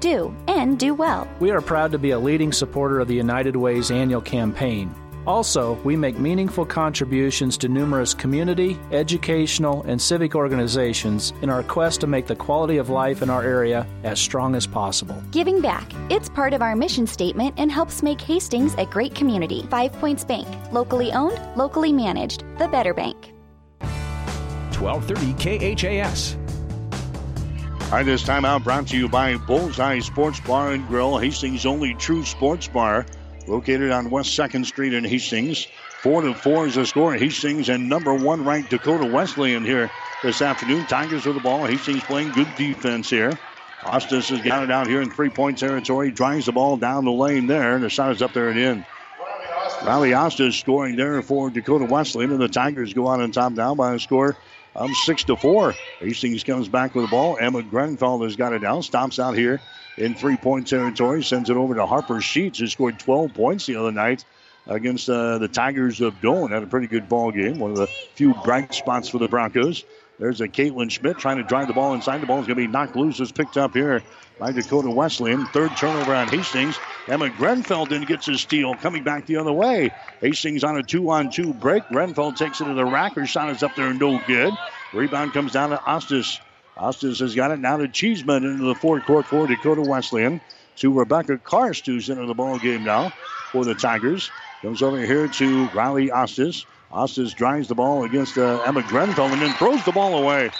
do, and do well. We are proud to be a leading supporter of the United Way's annual campaign. Also, we make meaningful contributions to numerous community, educational, and civic organizations in our quest to make the quality of life in our area as strong as possible. Giving back. It's part of our mission statement and helps make Hastings a great community. Five Points Bank. Locally owned, locally managed. The Better Bank. 1230 KHAS. All right, this timeout brought to you by Bullseye Sports Bar and Grill, Hastings' only true sports bar, located on West 2nd Street in Hastings. Four to four is the score. Hastings and number one ranked Dakota Wesleyan here this afternoon. Tigers with the ball. Hastings playing good defense here. Ostis has got it out here in three point territory. Drives the ball down the lane there. and The shot is up there and in. Riley Ostis scoring there for Dakota Wesleyan, and the Tigers go on and top down by a score of six to four. Hastings comes back with the ball. Emma Grenfell has got it down. Stops out here in three-point territory. Sends it over to Harper Sheets, who scored 12 points the other night against uh, the Tigers of Doane. Had a pretty good ball game. One of the few bright spots for the Broncos. There's a Caitlin Schmidt trying to drive the ball inside. The ball is going to be knocked loose. It's picked up here by Dakota Wesleyan. Third turnover on Hastings. Emma Grenfell then gets a steal. Coming back the other way. Hastings on a two-on-two break. Grenfell takes it to the rack. Her shot is up there, no good. Rebound comes down to Ostis. Ostis has got it now to Cheeseman into the forecourt for Dakota Wesleyan. To Rebecca Karst, who's into the ball game now for the Tigers. Comes over here to Riley Ostis. Ostis drives the ball against uh, Emma Grenfell and then throws the ball away.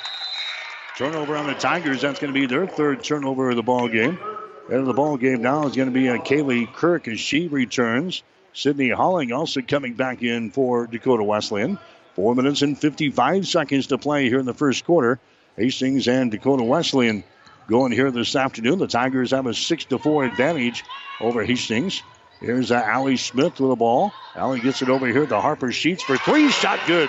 Turnover on the Tigers. That's going to be their third turnover of the ball game. End of the ball game now is going to be uh, Kaylee Kirk as she returns. Sydney Holling also coming back in for Dakota Wesleyan. Four minutes and 55 seconds to play here in the first quarter. Hastings and Dakota Wesleyan going here this afternoon. The Tigers have a 6 to 4 advantage over Hastings. Here's uh, Allie Smith with the ball. Allie gets it over here to Harper Sheets for three. Shot good.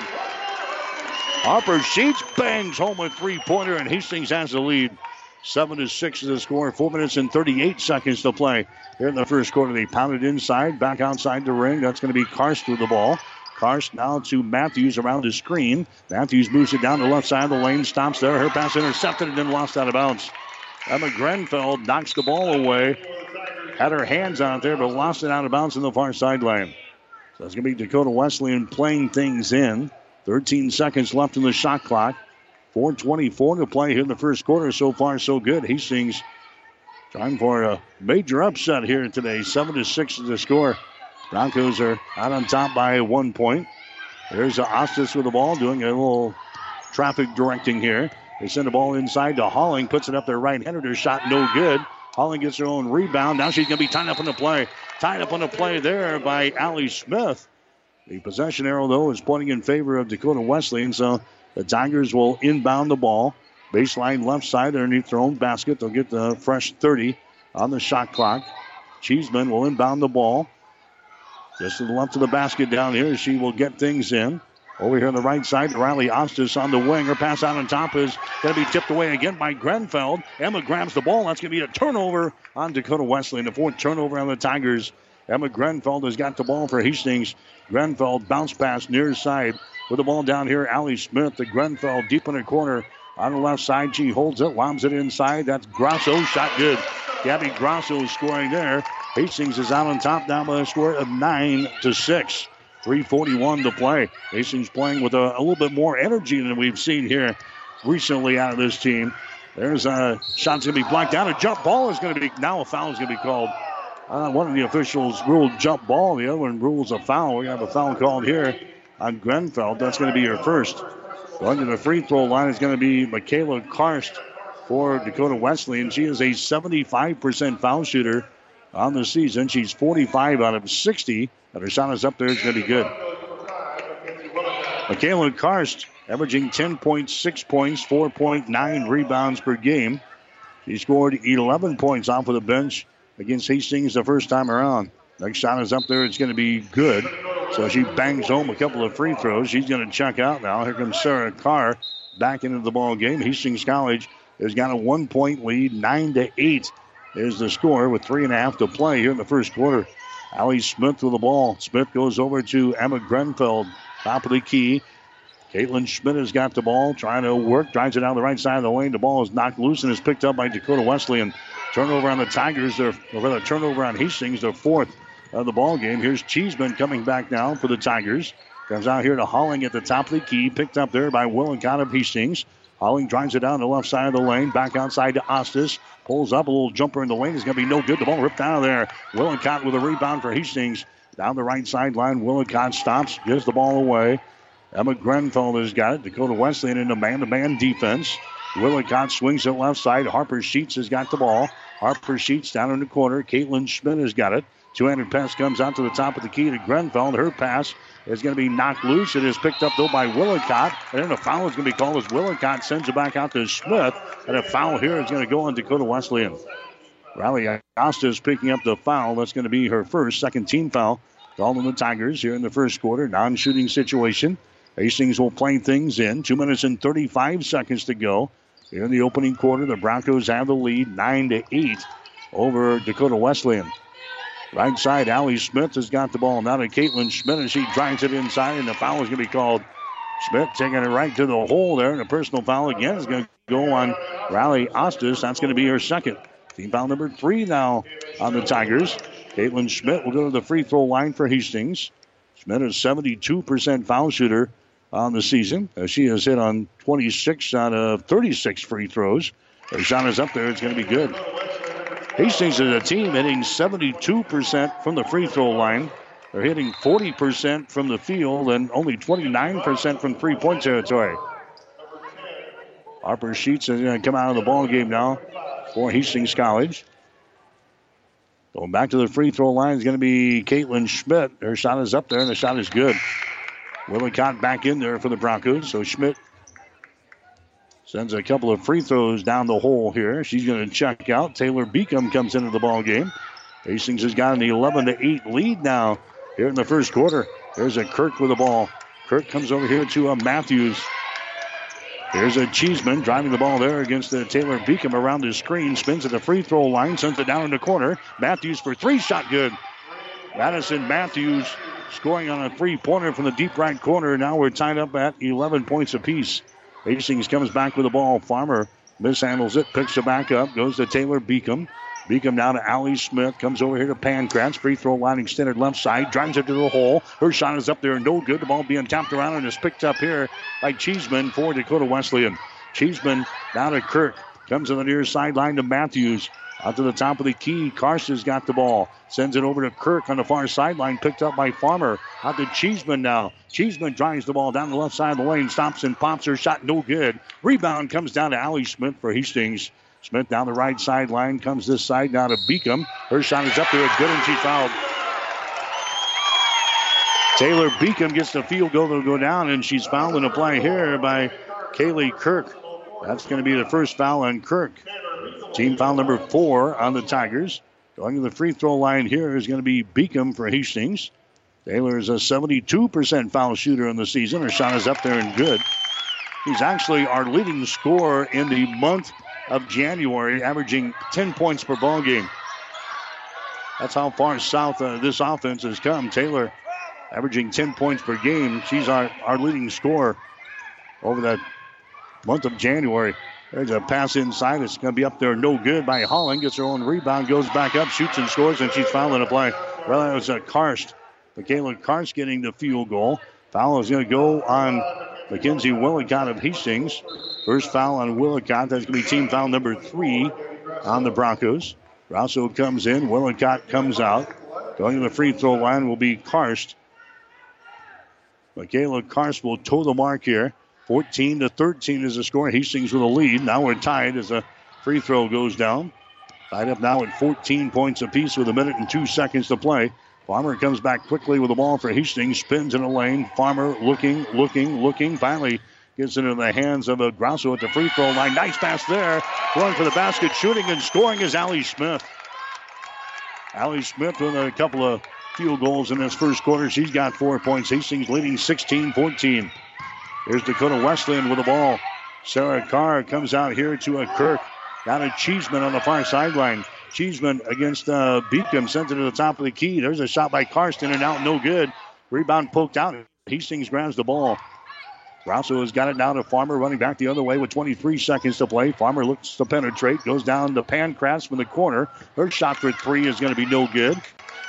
Harper Sheets bangs home a three pointer, and Hastings has the lead. Seven to six is the score. Four minutes and 38 seconds to play here in the first quarter. They pounded inside, back outside the ring. That's going to be Karst with the ball. Karst now to Matthews around the screen. Matthews moves it down the left side of the lane, stops there. Her pass intercepted and then lost out of bounds. Emma Grenfell knocks the ball away. Had her hands on it there, but lost it out of bounds in the far sideline. So it's going to be Dakota Wesleyan playing things in. 13 seconds left in the shot clock. 4.24 to play here in the first quarter. So far, so good. Hastings trying for a major upset here today. 7 to 6 is the score. Broncos are out on top by one point. There's Ostis with the ball doing a little traffic directing here. They send the ball inside to Holling, puts it up there right-handed. Her shot no good. Holling gets her own rebound. Now she's going to be tied up on the play. Tied up on the play there by Allie Smith. The possession arrow, though, is pointing in favor of Dakota Wesleyan, so the Tigers will inbound the ball. Baseline left side underneath their own basket. They'll get the fresh 30 on the shot clock. Cheeseman will inbound the ball. Just to the left of the basket down here. She will get things in. Over here on the right side, Riley Ostis on the wing. Her pass out on top is going to be tipped away again by Grenfell. Emma grabs the ball. That's going to be a turnover on Dakota Wesley. And The fourth turnover on the Tigers. Emma Grenfell has got the ball for Hastings. Grenfell bounce pass near side with the ball down here. Allie Smith, the Grenfell deep in the corner on the left side. She holds it, lobs it inside. That's Grosso. Shot good. Gabby Grosso scoring there. Hastings is out on top down by a score of 9 to 6. 341 to play. Hastings playing with a, a little bit more energy than we've seen here recently out of this team. There's a shot's going to be blocked down. A jump ball is going to be, now a foul is going to be called. Uh, one of the officials ruled jump ball. The other one rules a foul. We have a foul called here on Grenfell. That's going to be your first. Going to the free throw line is going to be Michaela Karst for Dakota Wesley, and She is a 75% foul shooter on the season. She's 45 out of 60, and her shot is up there. It's going to be good. Michaela Karst averaging 10.6 points, 4.9 rebounds per game. She scored 11 points off of the bench against Hastings the first time around. Next shot is up there. It's going to be good. So she bangs home a couple of free throws. She's going to check out now. Here comes Sarah Carr back into the ball game. Hastings College has got a one point lead, nine to eight is the score with three and a half to play here in the first quarter. Allie Smith with the ball. Smith goes over to Emma Grenfell, top of the key. Caitlin Schmidt has got the ball, trying to work, drives it down the right side of the lane. The ball is knocked loose and is picked up by Dakota Wesleyan. Turnover on the Tigers, or rather, turnover on Hastings, their fourth of the ball game. Here's Cheeseman coming back now for the Tigers. Comes out here to Holling at the top of the key, picked up there by Willicott of Hastings. Holling drives it down the left side of the lane, back outside to Ostis. Pulls up a little jumper in the lane. It's going to be no good. The ball ripped out of there. Willicott with a rebound for Hastings. Down the right sideline, Willicott stops, gives the ball away. Emma Grenfell has got it. Dakota Wesleyan in a man-to-man defense. Willicott swings it left side. Harper Sheets has got the ball. Harper Sheets down in the corner. Caitlin Schmidt has got it. Two-handed pass comes out to the top of the key to Grenfell. Her pass is going to be knocked loose. It is picked up, though, by Willicott. And then a foul is going to be called as Willicott sends it back out to Smith. And a foul here is going to go on Dakota Wesleyan. Riley Ostis is picking up the foul. That's going to be her first, second team foul. Called on the Tigers here in the first quarter. Non shooting situation. Hastings will play things in. Two minutes and 35 seconds to go. Here in the opening quarter, the Broncos have the lead 9 to 8 over Dakota Wesleyan. Right side, Allie Smith has got the ball. Now to Caitlin Schmidt as she drives it inside, and the foul is going to be called. Schmidt taking it right to the hole there, and a personal foul again is going to go on Riley Ostis. That's going to be her second. Team foul number three now on the Tigers. Caitlin Schmidt will go to the free throw line for Hastings. Schmidt is 72% foul shooter on the season. Uh, she has hit on 26 out of 36 free throws. Her shot is up there. It's going to be good. Hastings is a team hitting 72% from the free throw line. They're hitting 40% from the field and only 29% from three point territory. Harper Sheets is going to come out of the ball game now for Hastings College. Going back to the free throw line is going to be Caitlin Schmidt. Her shot is up there, and the shot is good. Willicott back in there for the Broncos. So Schmidt Sends a couple of free throws down the hole here. She's going to check out. Taylor Beacom comes into the ball game. Hastings has got an 11 to 8 lead now here in the first quarter. There's a Kirk with the ball. Kirk comes over here to a Matthews. Here's a Cheeseman driving the ball there against the Taylor Beacom around the screen. Spins at the free throw line, sends it down in the corner. Matthews for three, shot good. Madison Matthews scoring on a three pointer from the deep right corner. Now we're tied up at 11 points apiece. Hastings comes back with the ball. Farmer mishandles it, picks it back up, goes to Taylor Beacom. Beacom now to Allie Smith. Comes over here to Pancratz. Free throw line extended left side. Drives it to the hole. Her shot is up there. No good. The ball being tapped around and is picked up here by Cheeseman for Dakota Wesleyan. Cheeseman down to Kirk. Comes to the near sideline to Matthews. Out to the top of the key. Carson's got the ball. Sends it over to Kirk on the far sideline. Picked up by Farmer. Out to Cheeseman now. Cheeseman drives the ball down the left side of the lane. Stops and pops her shot. No good. Rebound comes down to Allie Smith for Hastings. Smith down the right sideline. Comes this side now to Beacom. Her shot is up there. Good and she fouled. Taylor Beacom gets the field goal to go down, and she's fouled in a play here by Kaylee Kirk. That's going to be the first foul on Kirk. Team foul number four on the Tigers. Going to the free throw line here is going to be Beacom for Hastings. Taylor is a 72% foul shooter in the season. Her shot is up there and good. He's actually our leading scorer in the month of January, averaging 10 points per ball game. That's how far south uh, this offense has come. Taylor averaging 10 points per game. She's our, our leading scorer over that month of January. There's a pass inside. It's going to be up there, no good by Holling. Gets her own rebound, goes back up, shoots and scores, and she's fouling a play. Well, that was a Karst. Michaela Karst getting the field goal. Foul is going to go on Mackenzie Willicott of Hastings. First foul on Willicott. That's going to be team foul number three on the Broncos. Rosso comes in. Willicott comes out. Going to the free throw line will be Karst. Michaela Karst will toe the mark here. 14 to 13 is the score. Hastings with a lead. Now we're tied as a free throw goes down. Tied up now at 14 points apiece with a minute and two seconds to play. Farmer comes back quickly with the ball for Hastings. Spins in the lane. Farmer looking, looking, looking. Finally gets into the hands of a Grosso at the free throw line. Nice pass there. Going for the basket, shooting and scoring is Allie Smith. Allie Smith with a couple of field goals in this first quarter. She's got four points. Hastings leading 16 14. Here's Dakota Wesleyan with the ball. Sarah Carr comes out here to a Kirk. Down to Cheeseman on the far sideline. Cheeseman against uh, Beacom sends it to the top of the key. There's a shot by Karsten and out, no good. Rebound poked out. Hastings grabs the ball. Grosso has got it now to Farmer running back the other way with 23 seconds to play. Farmer looks to penetrate, goes down to Pancratz from the corner. Her shot for three is going to be no good.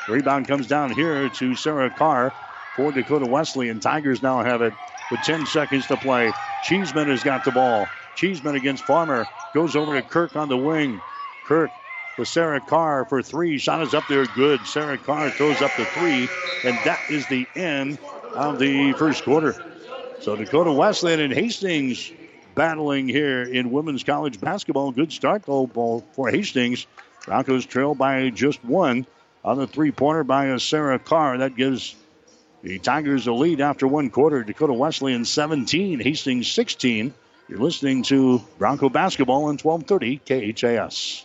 Rebound comes down here to Sarah Carr for Dakota Wesley, and Tigers now have it with 10 seconds to play. Cheeseman has got the ball. Cheeseman against Farmer goes over to Kirk on the wing. Kirk to Sarah Carr for three. Shot is up there, good. Sarah Carr throws up the three, and that is the end of the first quarter. So Dakota Wesleyan and Hastings battling here in women's college basketball. Good start though for Hastings. Broncos trail by just one on the three-pointer by a Sarah Carr. That gives the Tigers a lead after one quarter. Dakota Wesleyan 17, Hastings 16. You're listening to Bronco Basketball on 1230 KHAS.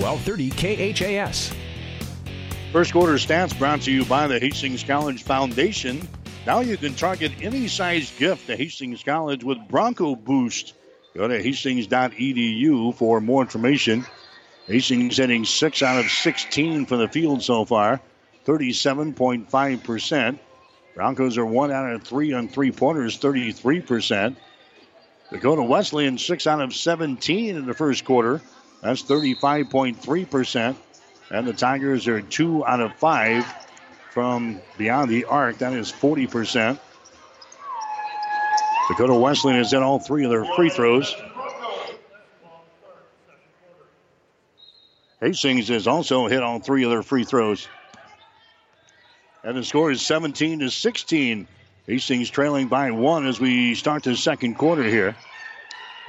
1230 KHAS. First quarter stats brought to you by the Hastings College Foundation. Now you can target any size gift to Hastings College with Bronco Boost. Go to hastings.edu for more information. Hastings hitting 6 out of 16 from the field so far, 37.5%. Broncos are 1 out of 3 on three pointers, 33%. Dakota Wesleyan 6 out of 17 in the first quarter, that's 35.3%. And the Tigers are 2 out of 5 from beyond the arc, that is 40%. Dakota Wesleyan has hit all three of their free throws. Hastings has also hit all three of their free throws. And the score is 17 to 16. Hastings trailing by one as we start the second quarter here.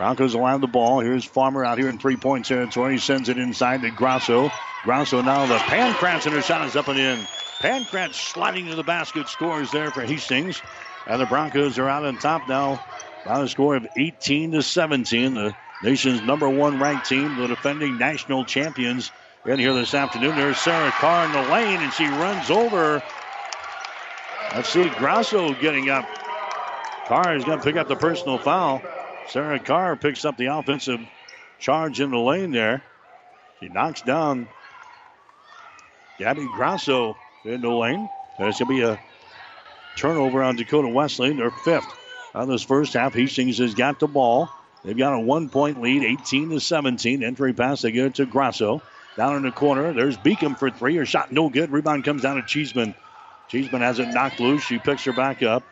Broncos allow the ball. Here's Farmer out here in three point territory. He sends it inside to Grosso. Grosso now the Pancratz and her shot is up and in. Pancratz sliding to the basket scores there for Hastings. And the Broncos are out on top now by a score of 18 to 17. The nation's number one ranked team, the defending national champions, in here this afternoon. There's Sarah Carr in the lane, and she runs over. Let's see Grosso getting up. Carr is going to pick up the personal foul. Sarah Carr picks up the offensive charge in the lane there. She knocks down Gabby Grosso in the lane. There's going to be a turnover on Dakota Wesleyan, their fifth. On this first half, Hastings has got the ball. They've got a one point lead, 18 to 17. Entry pass, they it to Grosso. Down in the corner, there's Beacom for three. Her shot no good. Rebound comes down to Cheeseman. Cheeseman has it knocked loose. She picks her back up.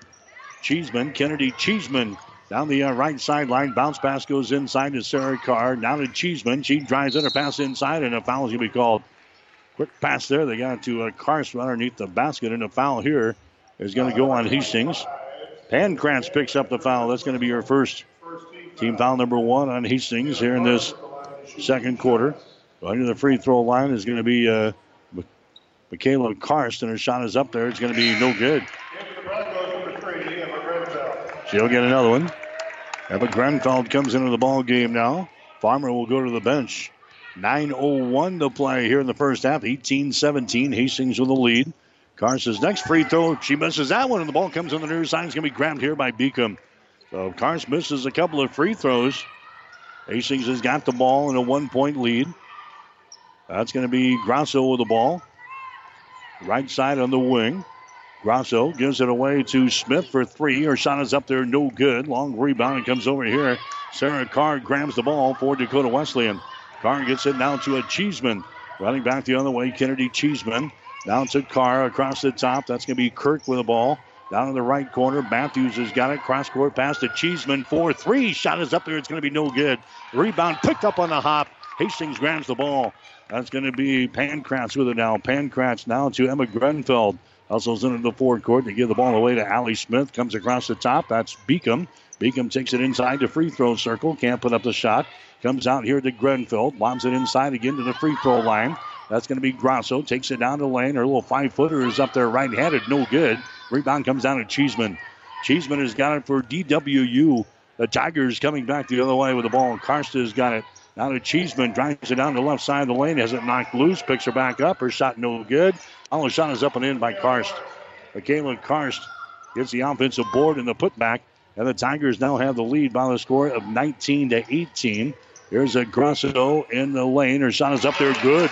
Cheeseman, Kennedy Cheeseman down the uh, right sideline. Bounce pass goes inside to Sarah Carr. Now to Cheeseman. She drives in A pass inside, and a foul is going to be called. Quick pass there. They got to uh, Carson underneath the basket, and a foul here is going to go on Hastings. Pancratz picks up the foul. That's going to be her first team foul number one on Hastings here in this second quarter. Under the free throw line is going to be uh, Michaela Karst, and her shot is up there. It's going to be no good. She'll get another one. Emma Grenfell comes into the ball game now. Farmer will go to the bench. 9.01 to play here in the first half. 18 17. Hastings with the lead. Carson's next free throw. She misses that one, and the ball comes on the near side. It's going to be grabbed here by Beacom. So Karst misses a couple of free throws. Hastings has got the ball in a one point lead. That's going to be Grosso with the ball. Right side on the wing. Grosso gives it away to Smith for three. Her shot is up there, no good. Long rebound comes over here. Sarah Carr grabs the ball for Dakota Wesleyan. Carr gets it now to a Cheeseman. Running back the other way, Kennedy Cheeseman. Down to Carr across the top. That's going to be Kirk with the ball. Down in the right corner, Matthews has got it. Cross court pass to Cheeseman. 4 3. Shot is up there. It's going to be no good. Rebound picked up on the hop. Hastings grabs the ball. That's going to be Pancratz with it now. Pancratz now to Emma Grenfell. Hustles into the forward court. They give the ball away to Allie Smith. Comes across the top. That's Beacom. Beacom takes it inside the free throw circle. Can't put up the shot. Comes out here to Grenfell. Lobs it inside again to the free throw line. That's going to be Grosso. Takes it down the lane. Her little five footer is up there right handed. No good. Rebound comes down to Cheeseman. Cheeseman has got it for DWU. The Tigers coming back the other way with the ball. Karst has got it. Now to Cheeseman, drives it down the left side of the lane, has it knocked loose, picks her back up. Her shot no good. All shot is up and in by Karst. Michaela Karst gets the offensive board and the putback. And the Tigers now have the lead by the score of 19 to 18. Here's a Grosso in the lane. Her shot is up there good.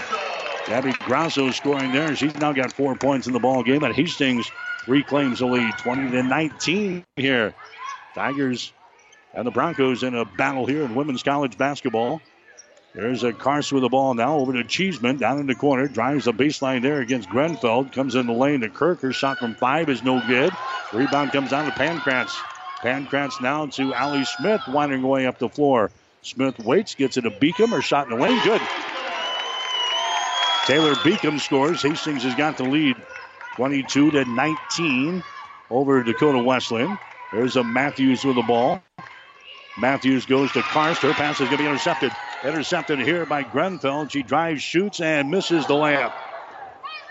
Gabby Grosso scoring there. She's now got four points in the ball game. And Hastings reclaims the lead 20 to 19 here. Tigers and the Broncos in a battle here in women's college basketball. There's a Karst with the ball now over to Cheeseman down in the corner. Drives the baseline there against Grenfell. Comes in the lane to Kirk. Her shot from five is no good. Rebound comes down to Pankratz. Pankratz now to Ali Smith, winding away up the floor. Smith waits, gets it to Beacom. Her shot in the lane, good. Taylor Beacom scores. Hastings has got the lead 22 to 19 over Dakota Wesleyan. There's a Matthews with the ball. Matthews goes to Karst. Her pass is going to be intercepted. Intercepted here by Grenfell. She drives, shoots, and misses the layup.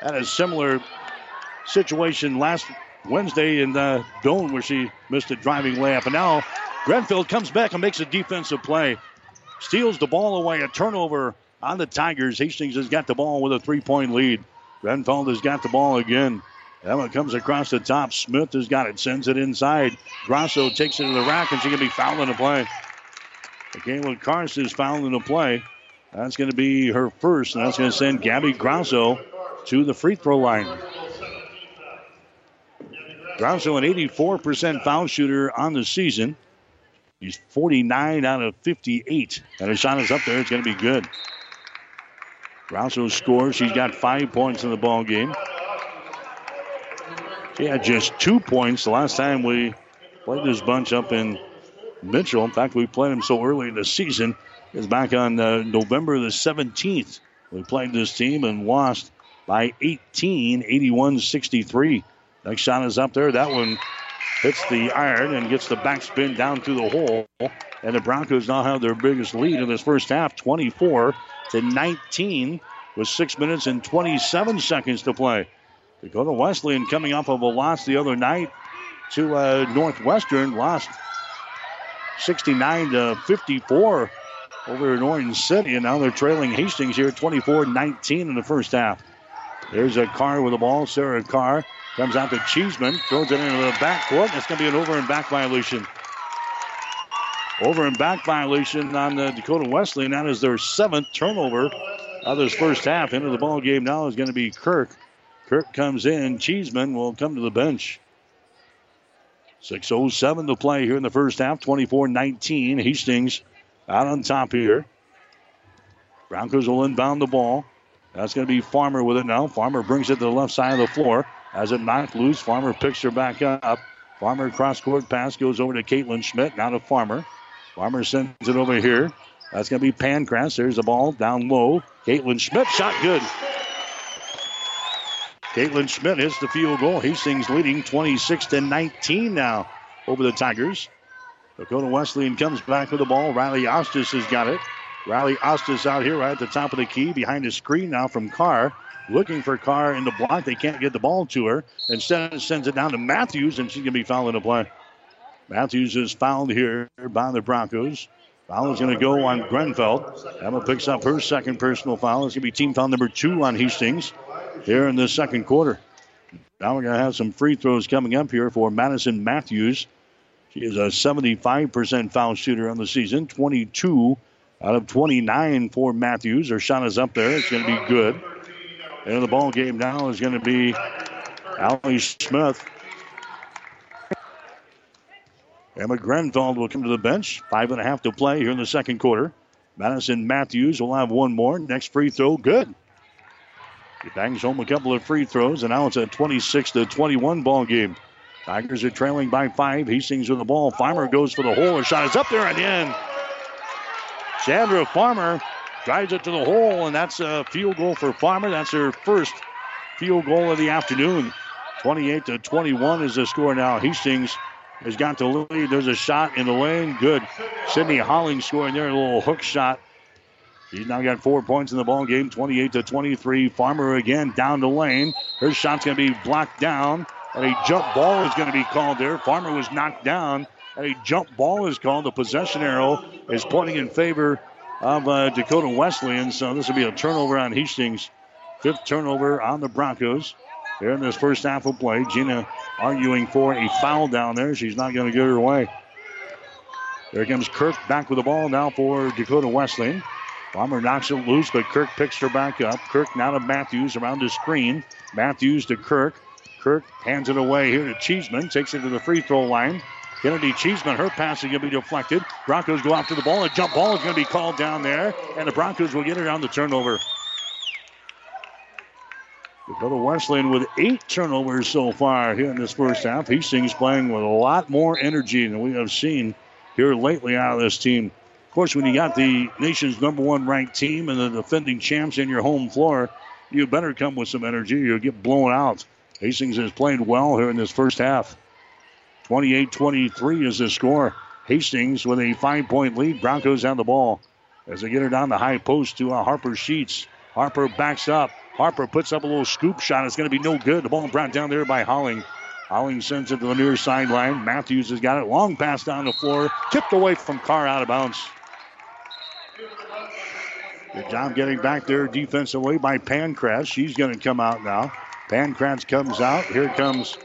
Had a similar situation last Wednesday in uh, the Doane where she missed a driving layup. And now Grenfell comes back and makes a defensive play. Steals the ball away. A turnover on the Tigers. Hastings has got the ball with a three point lead. Grenfell has got the ball again. That one comes across the top. Smith has got it, sends it inside. Grosso takes it to the rack, and she can be fouled in the play. Michaela Karst is fouled in the play. That's going to be her first, and that's going to send Gabby Grosso to the free throw line. Grosso, an 84% foul shooter on the season. He's 49 out of 58. And his shot is up there. It's going to be good. Grosso scores. She's got five points in the ball game. She had just two points the last time we played this bunch up in Mitchell. In fact, we played them so early in the season. It's back on uh, November the 17th. We played this team and lost by 18, 81 63. Next shot is up there. That one hits the iron and gets the backspin down through the hole. And the Broncos now have their biggest lead in this first half, 24 to 19, with six minutes and 27 seconds to play. Dakota Wesleyan coming off of a loss the other night to uh, Northwestern, lost 69 to 54 over in Orange City, and now they're trailing Hastings here 24 19 in the first half. There's a Carr with the ball. Sarah Carr comes out to Cheeseman, throws it into the backcourt. That's going to be an over and back violation. Over and back violation on the Dakota Wesleyan. That is their seventh turnover of this first half. Into the ball game now is going to be Kirk. Kirk comes in. Cheeseman will come to the bench. 6.07 to play here in the first half. 24 19. Hastings out on top here. Broncos will inbound the ball. That's going to be Farmer with it now. Farmer brings it to the left side of the floor. As it knocked loose, Farmer picks her back up. Farmer cross court pass goes over to Caitlin Schmidt. Now to Farmer. Farmer sends it over here. That's going to be Pancratz. There's the ball down low. Caitlin Schmidt shot good. Caitlin Schmidt hits the field goal. Hastings leading 26 to 19 now over the Tigers. Dakota Wesleyan comes back with the ball. Riley Ostis has got it. Riley Ostis out here right at the top of the key behind the screen now from Carr. Looking for Carr in the block. They can't get the ball to her. Instead, sends it down to Matthews, and she's going to be fouled in the play. Matthews is fouled here by the Broncos. Foul is going to go on Grenfell. Emma picks up her second personal foul. It's going to be team foul number two on Hastings here in the second quarter. Now we're going to have some free throws coming up here for Madison Matthews. She is a 75% foul shooter on the season, 22 out of 29 for Matthews. Her shot is up there. It's going to be good. And the ball game now is going to be Allie Smith. Emma Grenfell will come to the bench. Five and a half to play here in the second quarter. Madison Matthews will have one more. Next free throw, good. He bangs home a couple of free throws, and now it's a 26 to 21 ball game. Tigers are trailing by five. Hastings with the ball. Farmer goes for the hole. Her shot is up there at the end. Chandler Farmer drives it to the hole, and that's a field goal for Farmer. That's her first field goal of the afternoon. 28 to 21 is the score now. Hastings has got the lead. There's a shot in the lane. Good. Sydney Holling scoring there. A little hook shot. He's now got four points in the ball game, 28 to 23. Farmer again down the lane. Her shot's going to be blocked down, And a jump ball is going to be called there. Farmer was knocked down. And a jump ball is called. The possession arrow is pointing in favor of uh, Dakota Wesleyan. So this will be a turnover on Hastings. Fifth turnover on the Broncos. Here in this first half of play, Gina arguing for a foul down there. She's not going to get her way. There comes Kirk back with the ball now for Dakota Wesleyan. Farmer knocks it loose, but Kirk picks her back up. Kirk now to Matthews around the screen. Matthews to Kirk. Kirk hands it away here to Cheeseman. Takes it to the free throw line. Kennedy Cheeseman, her pass is going to be deflected. Broncos go after the ball. A jump ball is going to be called down there, and the Broncos will get it on the turnover. Dakota Wesleyan with eight turnovers so far here in this first half. Hastings playing with a lot more energy than we have seen here lately out of this team. Course, when you got the nation's number one ranked team and the defending champs in your home floor, you better come with some energy. You'll get blown out. Hastings has played well here in this first half. 28 23 is the score. Hastings with a five point lead. Broncos have the ball as they get her down the high post to uh, Harper Sheets. Harper backs up. Harper puts up a little scoop shot. It's going to be no good. The ball brought down there by Holling. Holling sends it to the near sideline. Matthews has got it. Long pass down the floor. Tipped away from Carr out of bounds. Good job getting back there defensively by Pancratz. She's going to come out now. Pancratz comes out. Here comes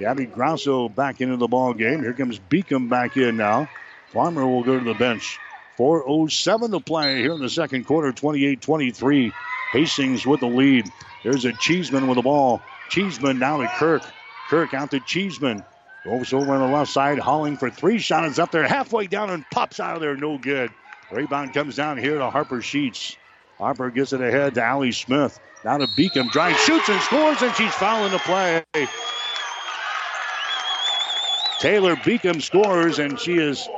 Gabby Grosso back into the ball game. Here comes Beacom back in now. Farmer will go to the bench. 4.07 to play here in the second quarter, 28 23. Hastings with the lead. There's a Cheeseman with the ball. Cheeseman now to Kirk. Kirk out to Cheeseman. Goes over on the left side. Holling for three shots up there, halfway down and pops out of there. No good. Rebound comes down here to Harper Sheets. Harper gets it ahead to Allie Smith. Now to Beacom. Drive, shoots, and scores, and she's fouling the play. Taylor Beacom scores, and she is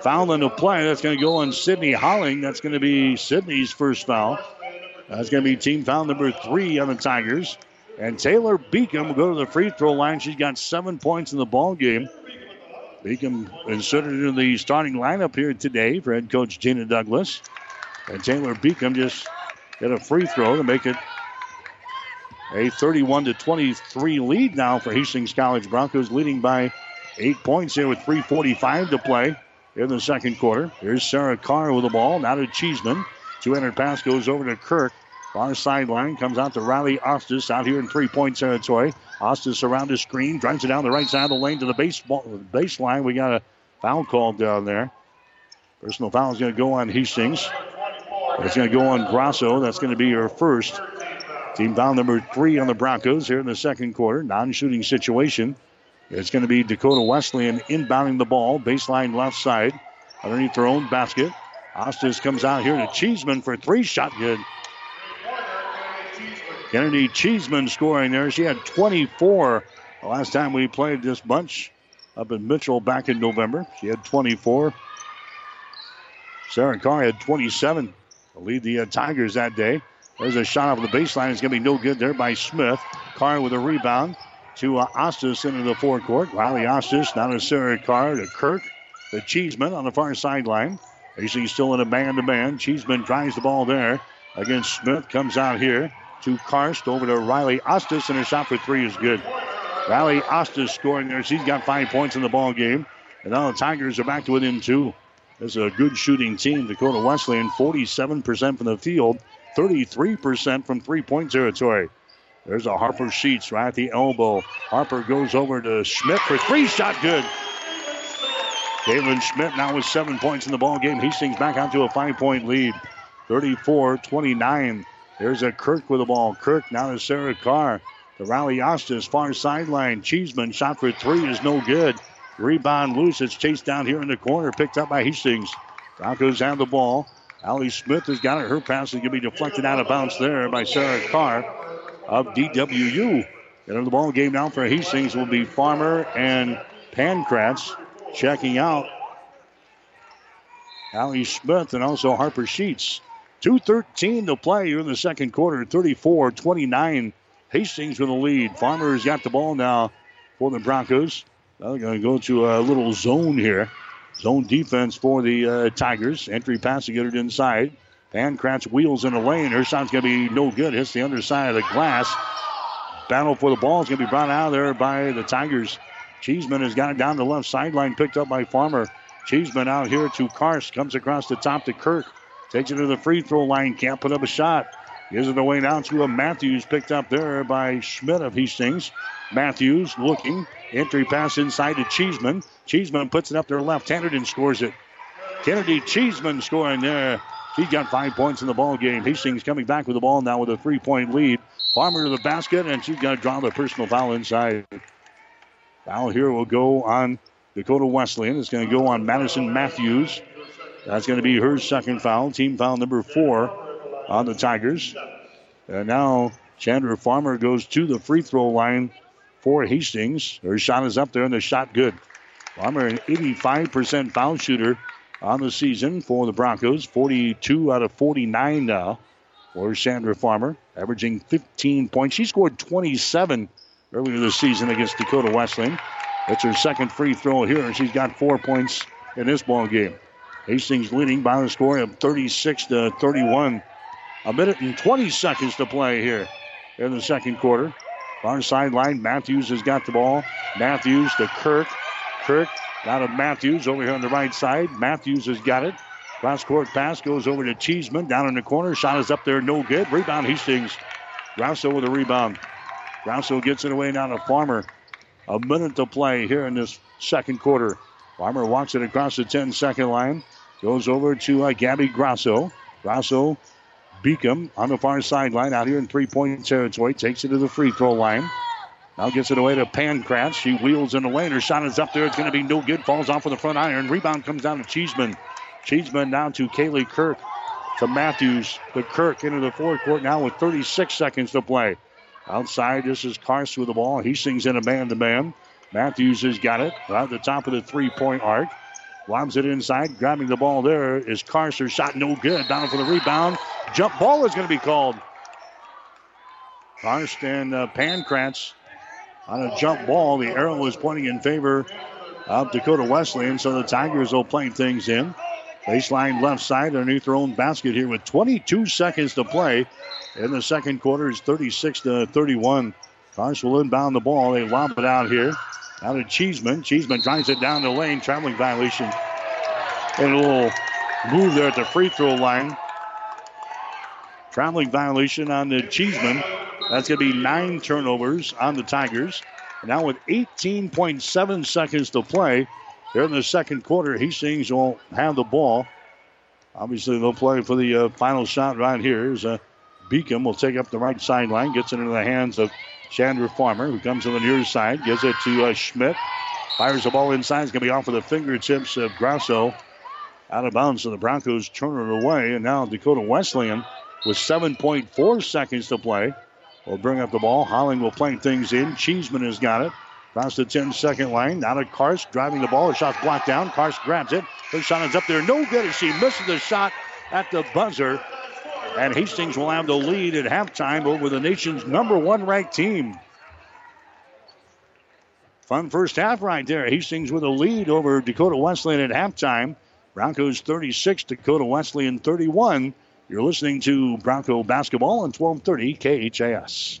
fouling the play. That's going to go on Sydney Holling. That's going to be Sydney's first foul. That's going to be team foul number three on the Tigers. And Taylor Beacom will go to the free throw line. She's got seven points in the ball game. Beacom inserted into the starting lineup here today for head coach Gina Douglas. And Taylor Beacom just get a free throw to make it a 31 to 23 lead now for Hastings College Broncos, leading by eight points here with 3:45 to play in the second quarter. Here's Sarah Carr with the ball. Now to Cheeseman. 200 pass goes over to Kirk. Far sideline comes out to Riley Ostis out here in three point territory. Ostis around his screen, drives it down the right side of the lane to the baseball baseline. We got a foul called down there. Personal foul is going to go on Hastings. It's going to go on Grosso. That's going to be her first. Team foul number three on the Broncos here in the second quarter. Non shooting situation. It's going to be Dakota Wesleyan inbounding the ball, baseline left side, underneath their own basket. Ostis comes out here to Cheeseman for three shot good. Kennedy Cheeseman scoring there. She had 24 the last time we played this bunch up in Mitchell back in November. She had 24. Sarah Carr had 27 to lead the uh, Tigers that day. There's a shot off the baseline. It's going to be no good there by Smith. Carr with a rebound to uh, Ostis into the forecourt. Riley Ostis now to Sarah Carr to Kirk. The Cheeseman on the far sideline. AC still in a man-to-man. Cheeseman drives the ball there against Smith. Comes out here to Karst over to Riley Ostis, and her shot for three is good. Riley Ostis scoring there. She's got five points in the ball game. And now the Tigers are back to within two. This is a good shooting team. Dakota Wesleyan, 47% from the field, 33% from three-point territory. There's a Harper Sheets right at the elbow. Harper goes over to Schmidt for three shot good. Caitlin Schmidt now with seven points in the ball game. Hastings back out to a five-point lead. 34-29. There's a Kirk with the ball. Kirk now to Sarah Carr. The Riley Ostis far sideline. Cheeseman shot for three is no good. Rebound loose. It's chased down here in the corner. Picked up by Hastings. Broncos have the ball. Allie Smith has got it. Her pass is going to be deflected out of bounds there by Sarah Carr of DWU. And in the ball game now for Hastings will be Farmer and Pancratz checking out Allie Smith and also Harper Sheets. 2.13 to play here in the second quarter, 34 29. Hastings with the lead. Farmer's got the ball now for the Broncos. Now they're going to go to a little zone here. Zone defense for the uh, Tigers. Entry pass to get it inside. Pancratz wheels in the lane. Her shot's going to be no good. Hits the underside of the glass. battle for the ball is going to be brought out of there by the Tigers. Cheeseman has got it down the left sideline, picked up by Farmer. Cheeseman out here to Karst, comes across the top to Kirk. Takes it to the free throw line, can't put up a shot. Gives it away now to a Matthews, picked up there by Schmidt of Hastings. Matthews looking, entry pass inside to Cheeseman. Cheeseman puts it up there left-handed and scores it. Kennedy Cheeseman scoring there. He's got five points in the ball game. Hastings coming back with the ball now with a three-point lead. Farmer to the basket, and she's going to draw the personal foul inside. Foul here will go on Dakota Wesleyan. It's going to go on Madison Matthews. That's going to be her second foul. Team foul number four on the Tigers. And now Chandler Farmer goes to the free throw line for Hastings. Her shot is up there, and the shot good. Farmer, an 85% foul shooter on the season for the Broncos. 42 out of 49 now for Chandler Farmer, averaging 15 points. She scored 27 earlier this season against Dakota Wesleyan. That's her second free throw here, and she's got four points in this ball game. Hastings leading by the score of 36 to 31. A minute and 20 seconds to play here in the second quarter. Far sideline, Matthews has got the ball. Matthews to Kirk. Kirk out of Matthews over here on the right side. Matthews has got it. Cross court pass goes over to Cheeseman down in the corner. Shot is up there, no good. Rebound Hastings. Grosso with a rebound. Grosso gets it away now to Farmer. A minute to play here in this second quarter. Farmer walks it across the 10 second line. Goes over to uh, Gabby Grosso. Grosso, Beacom on the far sideline out here in three point territory. Takes it to the free throw line. Now gets it away to Pancratz. She wheels in the lane. Her shot is up there. It's going to be no good. Falls off with the front iron. Rebound comes down to Cheeseman. Cheeseman down to Kaylee Kirk. To Matthews. To Kirk into the forecourt now with 36 seconds to play. Outside, this is Karst with the ball. He sings in a man to man. Matthews has got it at the top of the three point arc. Lobs it inside. Grabbing the ball there is Karst. Her shot no good. Down for the rebound. Jump ball is going to be called. Karst and uh, on a jump ball. The arrow is pointing in favor of Dakota Wesleyan, so the Tigers will play things in. Baseline left side underneath their own basket here with 22 seconds to play. In the second quarter is 36 to 31. Karst will inbound the ball. They lob it out here. Out to Cheeseman. Cheeseman drives it down the lane. Traveling violation. And a little move there at the free throw line. Traveling violation on the Cheeseman. That's going to be nine turnovers on the Tigers. Now with 18.7 seconds to play here in the second quarter, Hastings will have the ball. Obviously, they'll play for the uh, final shot right here. Here's uh, Beacom will take up the right sideline, gets it into the hands of Chandler Farmer, who comes to the near side, gives it to uh, Schmidt. Fires the ball inside. It's going to be off of the fingertips of Grosso. Out of bounds, so the Broncos turn it away. And now Dakota Wesleyan with 7.4 seconds to play will bring up the ball. Holling will play things in. Cheeseman has got it. Across the 10 second line. Now to Karst driving the ball. The shot's blocked down. Karst grabs it. Her shot is up there. No good as she misses the shot at the buzzer. And Hastings will have the lead at halftime over the nation's number one ranked team. Fun first half right there. Hastings with a lead over Dakota Wesleyan at halftime. Broncos 36, Dakota Wesleyan 31. You're listening to Bronco basketball on 1230 KHAS.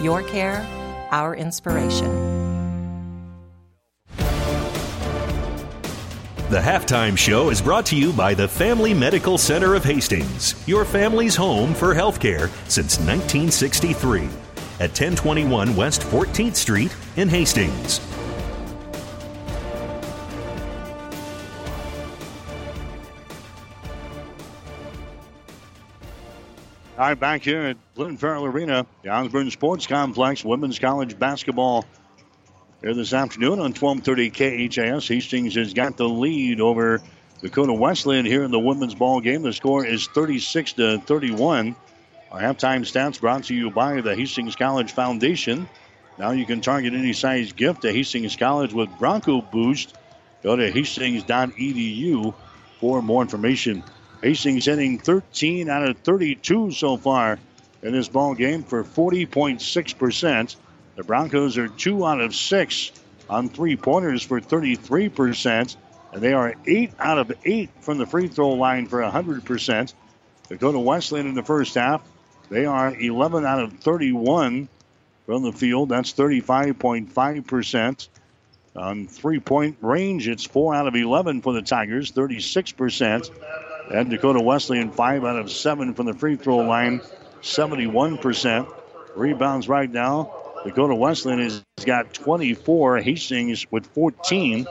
Your care, our inspiration. The halftime show is brought to you by the Family Medical Center of Hastings, your family's home for healthcare since 1963 at 1021 West 14th Street in Hastings. All right, back here at Lynn Farrell Arena, the Osborne Sports Complex, women's college basketball here this afternoon on 1230 KHAS. Hastings has got the lead over Dakota Wesleyan here in the women's ball game. The score is 36 to 31. Our halftime stats brought to you by the Hastings College Foundation. Now you can target any size gift to Hastings College with Bronco Boost. Go to hastings.edu for more information. Hastings hitting 13 out of 32 so far in this ball game for 40.6%. The Broncos are two out of six on three pointers for 33%, and they are eight out of eight from the free throw line for 100%. Dakota Wesleyan in the first half, they are 11 out of 31 from the field. That's 35.5%. On three point range, it's 4 out of 11 for the Tigers, 36%. And Dakota Wesleyan, 5 out of 7 from the free throw line, 71%. Rebounds right now. Dakota Wesleyan has got 24. Hastings with 14.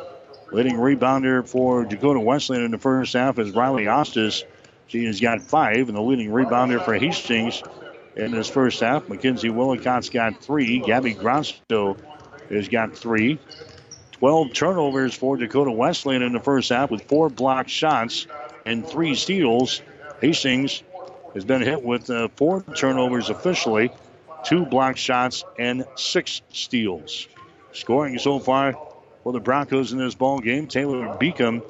Leading rebounder for Dakota Wesleyan in the first half is Riley Ostis. She has got five, and the leading rebounder for Hastings in this first half, Mackenzie Willicott's got three. Gabby Grosso has got three. 12 turnovers for Dakota Wesleyan in the first half with four blocked shots and three steals. Hastings has been hit with uh, four turnovers officially, two blocked shots, and six steals. Scoring so far for the Broncos in this ball game, Taylor Beacom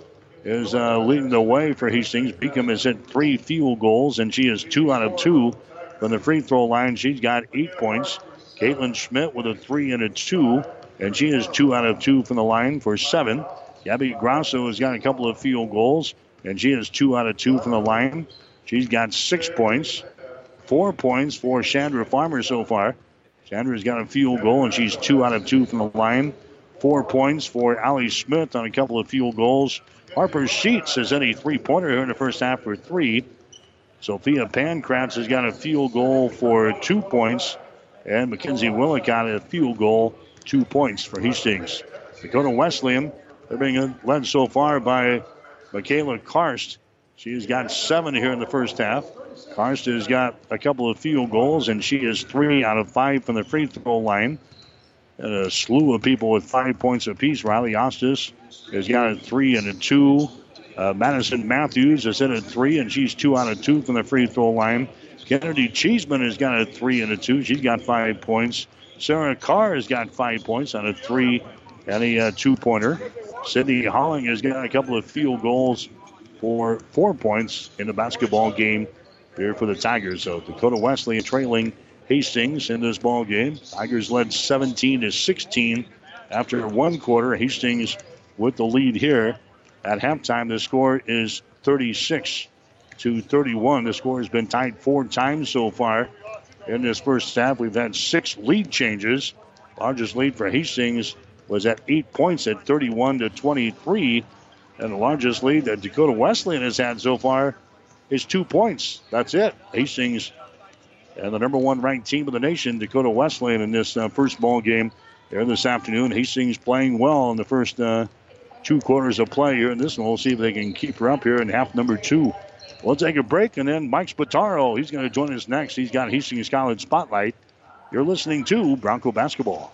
is uh, leading the way for Hastings. Beacom has hit three field goals, and she is two out of two from the free throw line. She's got eight points. Caitlin Schmidt with a three and a two, and she is two out of two from the line for seven. Gabby Grosso has got a couple of field goals, and she is two out of two from the line. She's got six points. Four points for Chandler Farmer so far. Chandler's got a field goal, and she's two out of two from the line. Four points for Allie Smith on a couple of field goals. Harper Sheets has any three pointer here in the first half for three. Sophia Pancratz has got a field goal for two points. And Mackenzie Willicott a field goal, two points for Hastings. Dakota Wesleyan, they're being led so far by Michaela Karst. She's got seven here in the first half. Karst has got a couple of field goals, and she is three out of five from the free throw line. And a slew of people with five points apiece. Riley Ostis has got a three and a two. Uh, Madison Matthews has hit a three, and she's two out of two from the free throw line. Kennedy Cheeseman has got a three and a two. She's got five points. Sarah Carr has got five points on a three and a uh, two pointer. Sydney Holling has got a couple of field goals for four points in the basketball game here for the Tigers. So Dakota Wesleyan trailing Hastings in this ball game. Tigers led 17 to 16 after one quarter. Hastings with the lead here. At halftime, the score is 36 to 31. The score has been tied four times so far in this first half. We've had six lead changes. Largest lead for Hastings was at eight points at 31 to 23. And the largest lead that Dakota Wesleyan has had so far is two points. That's it. Hastings and the number one ranked team of the nation, Dakota Wesleyan, in this uh, first ball game there this afternoon. Hastings playing well in the first uh, two quarters of play here in this one. We'll see if they can keep her up here in half number two. We'll take a break, and then Mike Spataro, he's going to join us next. He's got Hastings College Spotlight. You're listening to Bronco Basketball.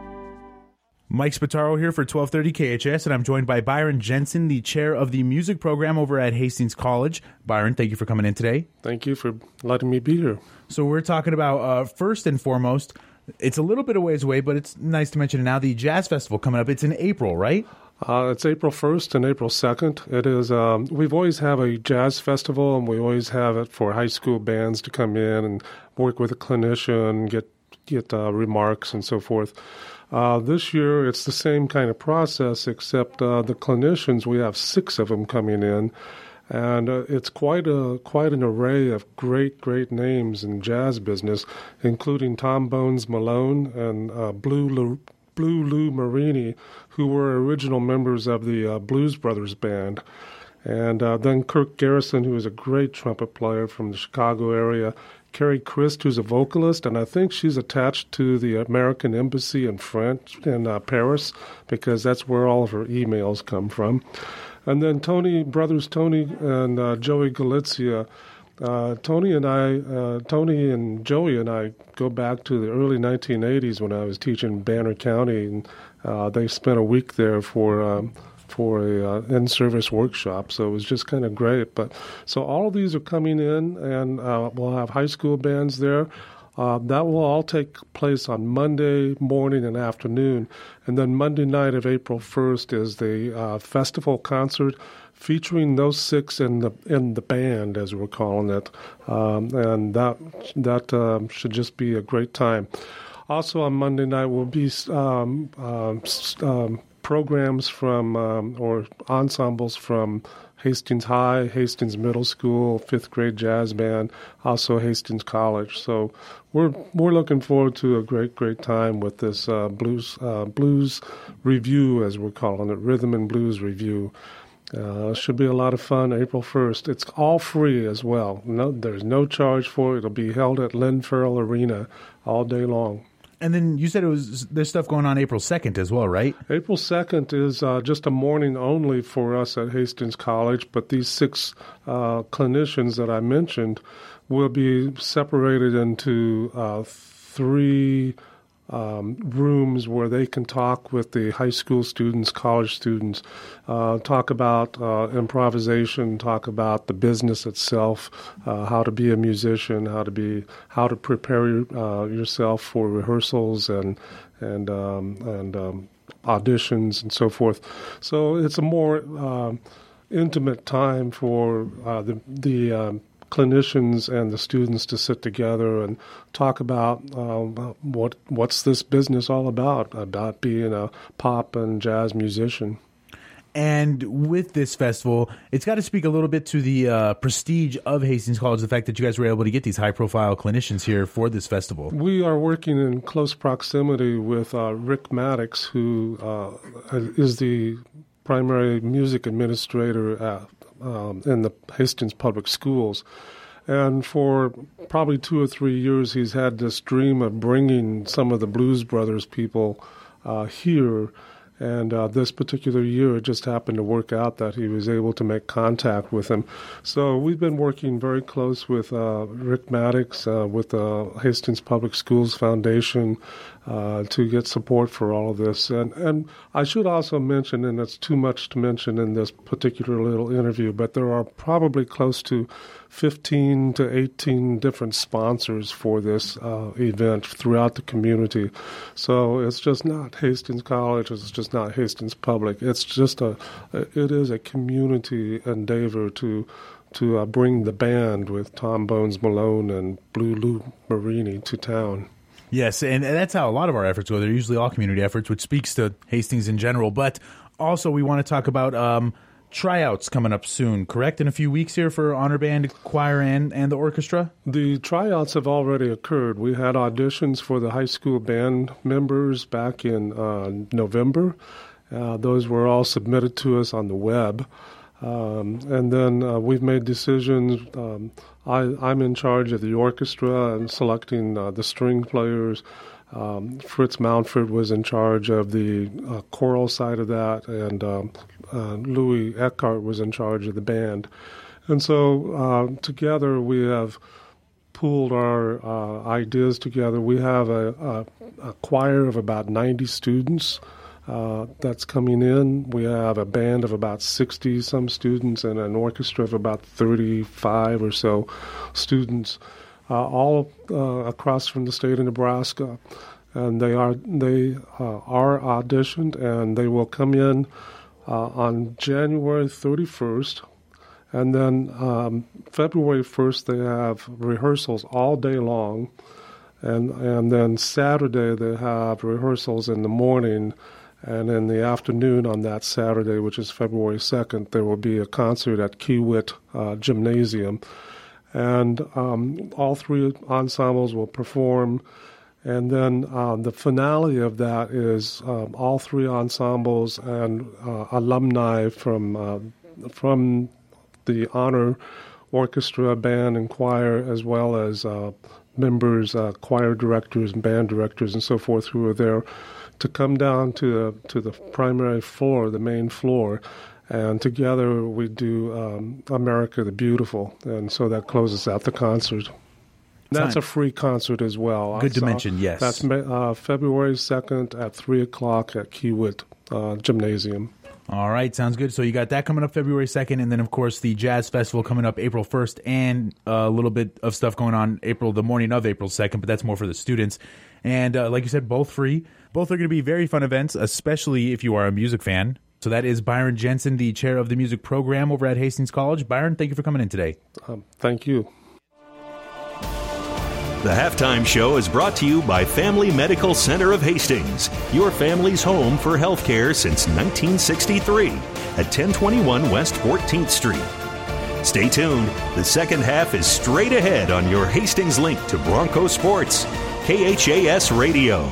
Mike Spataro here for 1230 KHAS, and I'm joined by Byron Jensen, the chair of the music program over at Hastings College. Byron, thank you for coming in today. Thank you for letting me be here. So, we're talking about, uh, first and foremost, it's a little bit of ways away, but it's nice to mention now the Jazz Festival coming up. It's in April, right? Uh, it's April 1st and April 2nd. It is. Um, we've always have a jazz festival, and we always have it for high school bands to come in and work with a clinician, get get uh, remarks and so forth. Uh, this year, it's the same kind of process, except uh, the clinicians. We have six of them coming in, and uh, it's quite a quite an array of great great names in jazz business, including Tom Bones Malone and uh, Blue Lou, Blue Lou Marini, who were original members of the uh, Blues Brothers band. And uh, then Kirk Garrison, who is a great trumpet player from the Chicago area, Carrie Christ, who's a vocalist, and I think she's attached to the American Embassy in French in uh, Paris because that's where all of her emails come from. And then Tony, brothers Tony and uh, Joey Galizia. Uh, Tony and I, uh, Tony and Joey and I go back to the early 1980s when I was teaching Banner County, and uh, they spent a week there for um, for a uh, in-service workshop. So it was just kind of great. But so all of these are coming in, and uh, we'll have high school bands there. Uh, that will all take place on Monday morning and afternoon, and then Monday night of April 1st is the uh, festival concert featuring those six in the in the band, as we're calling it, um, and that that um, should just be a great time. Also on Monday night we'll be um, um, um programs from um, or ensembles from Hastings High, Hastings Middle School, fifth grade jazz band, also Hastings College. So we're we're looking forward to a great great time with this uh, blues uh, blues review as we're calling it, rhythm and blues review. Uh, should be a lot of fun. April first. It's all free as well. No, there's no charge for it. It'll be held at Lynn Farrell Arena all day long. And then you said it was there's stuff going on April 2nd as well, right? April 2nd is uh, just a morning only for us at Hastings College, but these six uh, clinicians that I mentioned will be separated into uh, three um, rooms where they can talk with the high school students, college students, uh, talk about uh, improvisation, talk about the business itself, uh, how to be a musician, how to be, how to prepare uh, yourself for rehearsals and and um, and um, auditions and so forth. So it's a more um, intimate time for uh, the the um, clinicians and the students to sit together and talk about um, what what's this business all about about being a pop and jazz musician. And with this festival, it's got to speak a little bit to the uh, prestige of Hastings College, the fact that you guys were able to get these high profile clinicians here for this festival. We are working in close proximity with uh, Rick Maddox, who uh, is the primary music administrator at um, in the Hastings Public Schools. And for probably two or three years, he's had this dream of bringing some of the Blues Brothers people uh, here. And uh, this particular year, it just happened to work out that he was able to make contact with him. So we've been working very close with uh, Rick Maddox, uh, with the Hastings Public Schools Foundation, uh, to get support for all of this. And, and I should also mention, and it's too much to mention in this particular little interview, but there are probably close to 15 to 18 different sponsors for this uh, event throughout the community. So it's just not Hastings College, it's just not Hastings Public. It's just a, it is a community endeavor to to uh, bring the band with Tom Bones Malone and Blue Lou Marini to town. Yes, and that's how a lot of our efforts go. They're usually all community efforts, which speaks to Hastings in general. But also, we want to talk about um, tryouts coming up soon, correct? In a few weeks here for honor band, choir, and, and the orchestra? The tryouts have already occurred. We had auditions for the high school band members back in uh, November. Uh, those were all submitted to us on the web. Um, and then uh, we've made decisions. Um, I, am in charge of the orchestra and selecting uh, the string players. Um, Fritz Mountford was in charge of the uh, choral side of that, and um, uh, Louis Eckhart was in charge of the band. And so uh, together we have pooled our uh, ideas together. We have a, a, a choir of about 90 students uh, that's coming in. We have a band of about 60 some students and an orchestra of about 35 or so students, uh, all uh, across from the state of Nebraska. And they are they uh, are auditioned, and they will come in uh, on January 31st. And then um, February 1st, they have rehearsals all day long. And, and then Saturday, they have rehearsals in the morning and in the afternoon on that Saturday, which is February 2nd, there will be a concert at Kiewit uh, Gymnasium. And um, all three ensembles will perform. And then um, the finale of that is um, all three ensembles and uh, alumni from uh, from the honor orchestra, band, and choir, as well as uh, members, uh, choir directors, and band directors, and so forth, who are there to come down to the to the primary floor, the main floor, and together we do um, America the Beautiful, and so that closes out the concert. That's a free concert as well. Good to mention, yes. That's uh, February 2nd at 3 o'clock at Kiewit uh, Gymnasium. All right, sounds good. So you got that coming up February 2nd, and then, of course, the Jazz Festival coming up April 1st, and a little bit of stuff going on April, the morning of April 2nd, but that's more for the students. And uh, like you said, both free. Both are going to be very fun events, especially if you are a music fan. So that is Byron Jensen, the chair of the music program over at Hastings College. Byron, thank you for coming in today. Um, thank you. The halftime show is brought to you by Family Medical Center of Hastings, your family's home for healthcare since 1963 at 1021 West 14th Street. Stay tuned. The second half is straight ahead on your Hastings link to Bronco Sports, KHAS Radio.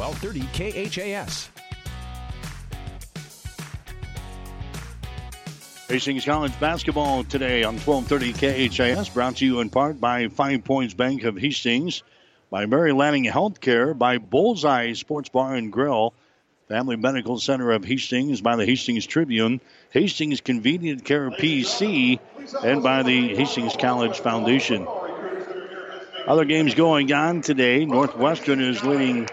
1230 KHAS. Hastings College basketball today on 1230 KHAS, brought to you in part by Five Points Bank of Hastings, by Mary Lanning Healthcare, by Bullseye Sports Bar and Grill, Family Medical Center of Hastings, by the Hastings Tribune, Hastings Convenient Care PC, and by the Hastings College Foundation. Other games going on today. Northwestern is leading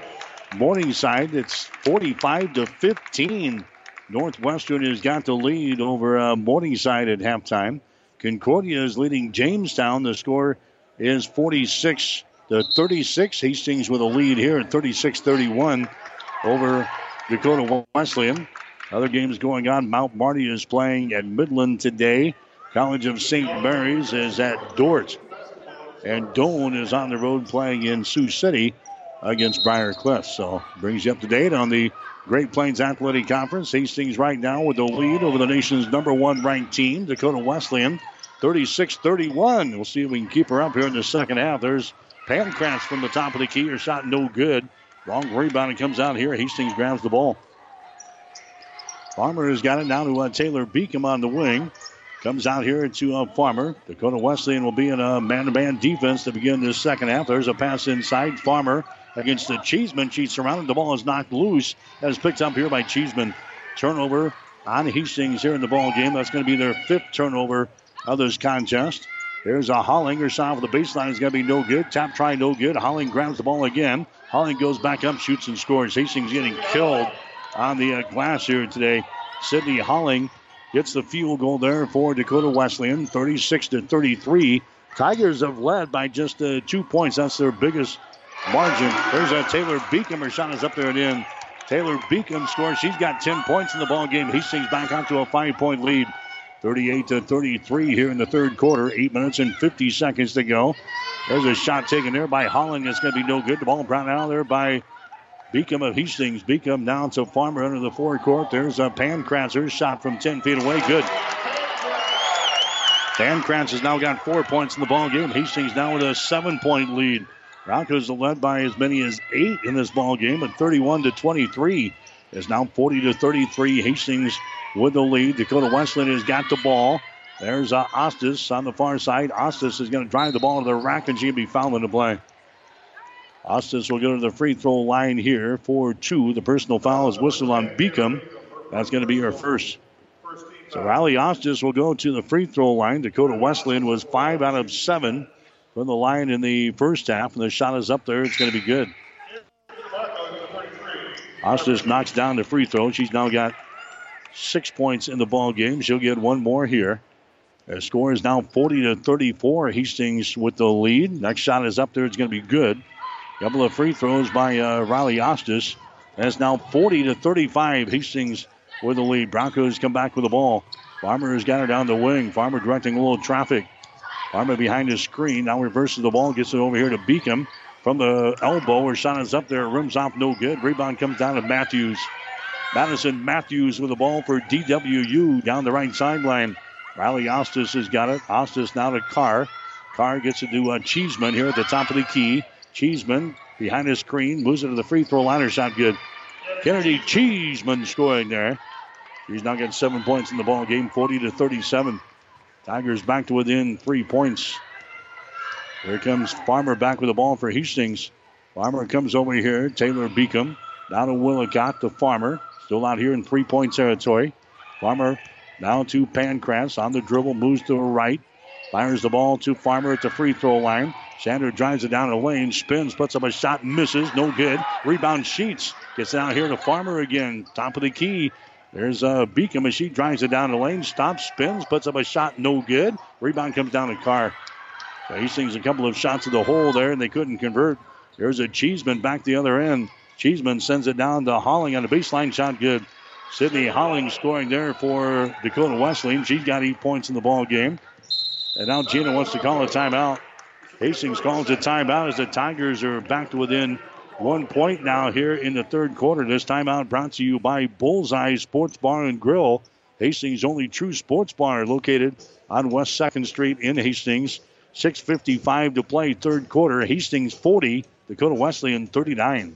Morningside. It's 45 to 15. Northwestern has got the lead over uh, Morningside at halftime. Concordia is leading Jamestown. The score is 46 to 36. Hastings with a lead here at 36 31 over Dakota Wesleyan. Other games going on. Mount Marty is playing at Midland today. College of St. Mary's is at Dordt. And Doane is on the road playing in Sioux City against Briar Cliff. So brings you up to date on the Great Plains Athletic Conference. Hastings right now with the lead over the nation's number one ranked team, Dakota Wesleyan, 36 31. We'll see if we can keep her up here in the second half. There's Pancratz from the top of the key. Her shot no good. Long rebound. It comes out here. Hastings grabs the ball. Farmer has got it now to uh, Taylor Beacom on the wing. Comes out here to uh, Farmer. Dakota Wesleyan will be in a man to man defense to begin this second half. There's a pass inside. Farmer against the Cheeseman. She's surrounded. The ball is knocked loose. That is picked up here by Cheeseman. Turnover on Hastings here in the ball game. That's going to be their fifth turnover of this contest. There's a Hollinger shot for the baseline is going to be no good. Tap try no good. Holling grabs the ball again. Holling goes back up, shoots and scores. Hastings getting killed on the uh, glass here today. Sydney Holling gets the field goal there for Dakota Wesleyan, 36 to 33. Tigers have led by just uh, two points. That's their biggest margin. There's a Taylor Beacom. Her shot is up there and in. Taylor Beacom scores. She's got 10 points in the ball game. Hastings back out to a five-point lead. 38 to 33 here in the third quarter. Eight minutes and 50 seconds to go. There's a shot taken there by Holling. It's going to be no good. The ball brought out there by Beacom of Hastings. Beacom down to Farmer under the forecourt. There's a Pankratzer shot from 10 feet away. Good. Pancratz has now got four points in the ball game. Hastings now with a seven-point lead. Broncos are led by as many as eight in this ball game, at 31 to 23. Is now 40 to 33. Hastings with the lead. Dakota Wesleyan has got the ball. There's uh, Ostis on the far side. Ostis is going to drive the ball to the rack, and she'll be fouled in the play. Ostis will go to the free throw line here for two. The personal foul is whistled on Beacom. That's going to be her first. So Riley Ostis will go to the free throw line. Dakota Wesleyan was five out of seven from the line in the first half, and the shot is up there. It's going to be good. Ostis knocks down the free throw. She's now got six points in the ball game. She'll get one more here. The score is now 40 to 34. Hastings with the lead. Next shot is up there. It's going to be good. Couple of free throws by uh, Riley Ostis. That's now 40 to 35. Hastings with the lead. Broncos come back with the ball. Farmer has got her down the wing. Farmer directing a little traffic. Farmer behind his screen. Now reverses the ball. Gets it over here to Beacom. From the elbow, her shot is up there. Rims off no good. Rebound comes down to Matthews. Madison Matthews with the ball for DWU down the right sideline. Riley Ostis has got it. Ostis now to Carr. Carr gets it to uh, Cheeseman here at the top of the key. Cheeseman behind his screen moves it to the free throw line. Her shot good. Kennedy Cheeseman scoring there. He's now got seven points in the ball game, 40 to 37. Tigers back to within three points. Here comes Farmer back with the ball for Hastings. Farmer comes over here. Taylor Beacom. Now to Willicott to Farmer. Still out here in three point territory. Farmer now to Pancratz on the dribble, moves to the right. Fires the ball to Farmer at the free throw line. Sander drives it down the lane, spins, puts up a shot, misses, no good. Rebound Sheets gets out here to Farmer again. Top of the key. There's uh, Beacom as she drives it down the lane, stops, spins, puts up a shot, no good. Rebound comes down to Carr. So Hastings a couple of shots at the hole there, and they couldn't convert. There's a Cheeseman back the other end. Cheeseman sends it down to Holling on the baseline shot, good. Sydney Holling scoring there for Dakota Wesleyan. She's got eight points in the ball game. And now Gina wants to call a timeout. Hastings calls a timeout as the Tigers are back to within one point now here in the third quarter. This timeout brought to you by Bullseye Sports Bar and Grill. Hastings' only true sports bar located on West 2nd Street in Hastings. 6.55 to play, third quarter. Hastings 40, Dakota Wesleyan 39.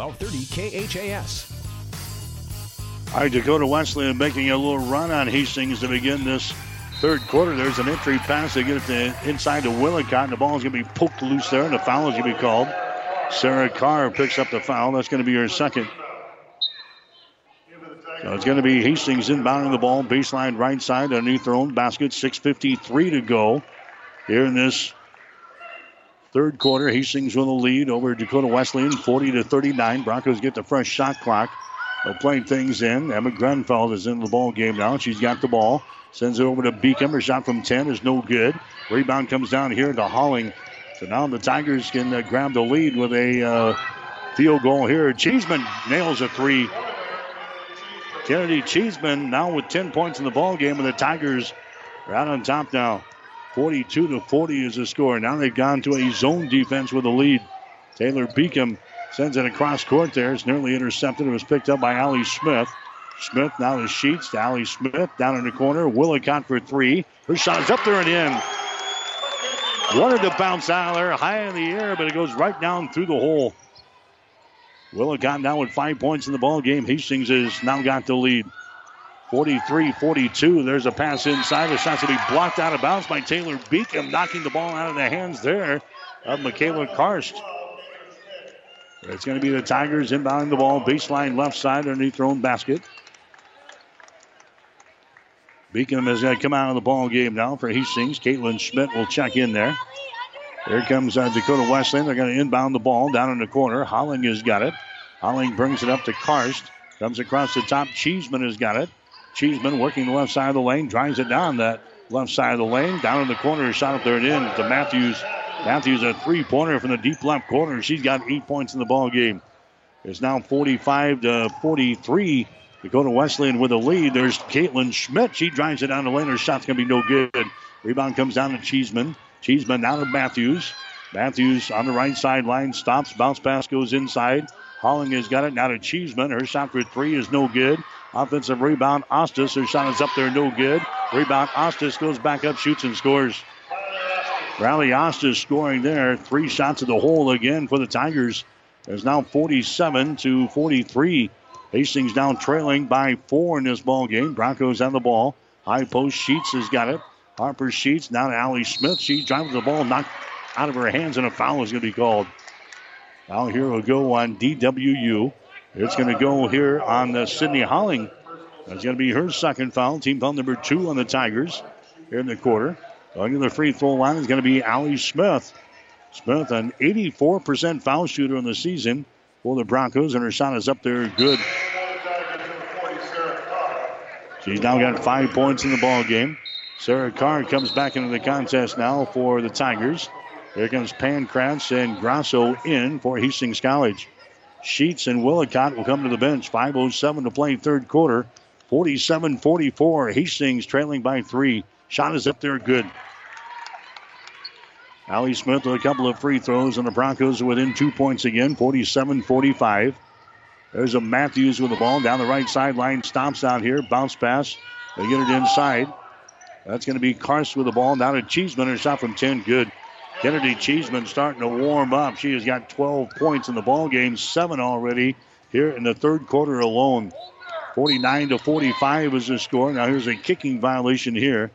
1230 KHAS. All right, Dakota Wesleyan making a little run on Hastings to begin this third quarter. There's an entry pass. They get it to inside to Willicott, and the ball is going to be poked loose there, and the foul is going to be called. Sarah Carr picks up the foul. That's going to be her second. So it's going to be Hastings inbounding the ball, baseline right side underneath their own basket. 6.53 to go here in this third quarter. Hastings with a lead over Dakota Wesleyan, 40 to 39. Broncos get the fresh shot clock. They're playing things in. Emma Grenfell is in the ball game now. She's got the ball. Sends it over to Beacom. Her shot from 10 is no good. Rebound comes down here to Holling. So now the Tigers can uh, grab the lead with a uh, field goal here. Cheeseman nails a three. Kennedy Cheeseman now with 10 points in the ball game, and the Tigers are out on top now. 42 to 40 is the score. Now they've gone to a zone defense with a lead. Taylor Beacom sends it across court there. It's nearly intercepted. It was picked up by Allie Smith. Smith now to Sheets to Allie Smith down in the corner. Willicott for three. Her shot is up there and in. Wanted to bounce out there high in the air, but it goes right down through the hole. Willicott now with five points in the ball game. Hastings has now got the lead. 43-42. There's a pass inside. The shot's going to be blocked out of bounds by Taylor Beacom, knocking the ball out of the hands there of Michaela Karst. It's going to be the Tigers inbounding the ball, baseline left side underneath their own basket. Beacom is going to come out of the ball game now for Hastings. Caitlin Schmidt will check in there. Here comes uh, Dakota Wesleyan. They're going to inbound the ball down in the corner. Holling has got it. Holling brings it up to Karst. Comes across the top. Cheeseman has got it. Cheeseman working the left side of the lane. Drives it down that left side of the lane. Down in the corner. Shot up there and in to Matthews. Matthews a three pointer from the deep left corner. She's got eight points in the ball game. It's now 45 to 43. Dakota Wesleyan with a lead. There's Caitlin Schmidt. She drives it down the lane. Her shot's going to be no good. Rebound comes down to Cheeseman. Cheeseman down to Matthews. Matthews on the right sideline stops. Bounce pass goes inside. Holling has got it now to Cheeseman. Her shot for three is no good. Offensive rebound, Ostis. Her shot is up there, no good. Rebound, Ostis goes back up, shoots and scores. Riley Ostis scoring there. Three shots at the hole again for the Tigers. There's now 47 to 43. Hastings down trailing by four in this ball game. Broncos on the ball. High post Sheets has got it. Harper Sheets now to Allie Smith. She drives the ball knocked out of her hands, and a foul is going to be called. Now here will go on DWU. It's going to go here on the Sydney Holling. That's going to be her second foul. Team foul number two on the Tigers here in the quarter. Going to the free throw line is going to be Allie Smith. Smith, an 84% foul shooter in the season for the Broncos, and her shot is up there good. She's now got five points in the ball game. Sarah Carr comes back into the contest now for the Tigers. Here comes Pancratz and Grosso in for Hastings College. Sheets and Willicott will come to the bench. 5.07 to play third quarter. 47 44. Hastings trailing by three. Shot is up there good. Allie Smith with a couple of free throws, and the Broncos are within two points again, 47 45. There's a Matthews with the ball down the right sideline. Stomps out here. Bounce pass. They get it inside. That's going to be Karst with the ball. Down to Cheeseman. Her shot from 10. Good. Kennedy Cheeseman starting to warm up. She has got 12 points in the ball game, seven already here in the third quarter alone. 49 to 45 is the score. Now here's a kicking violation here.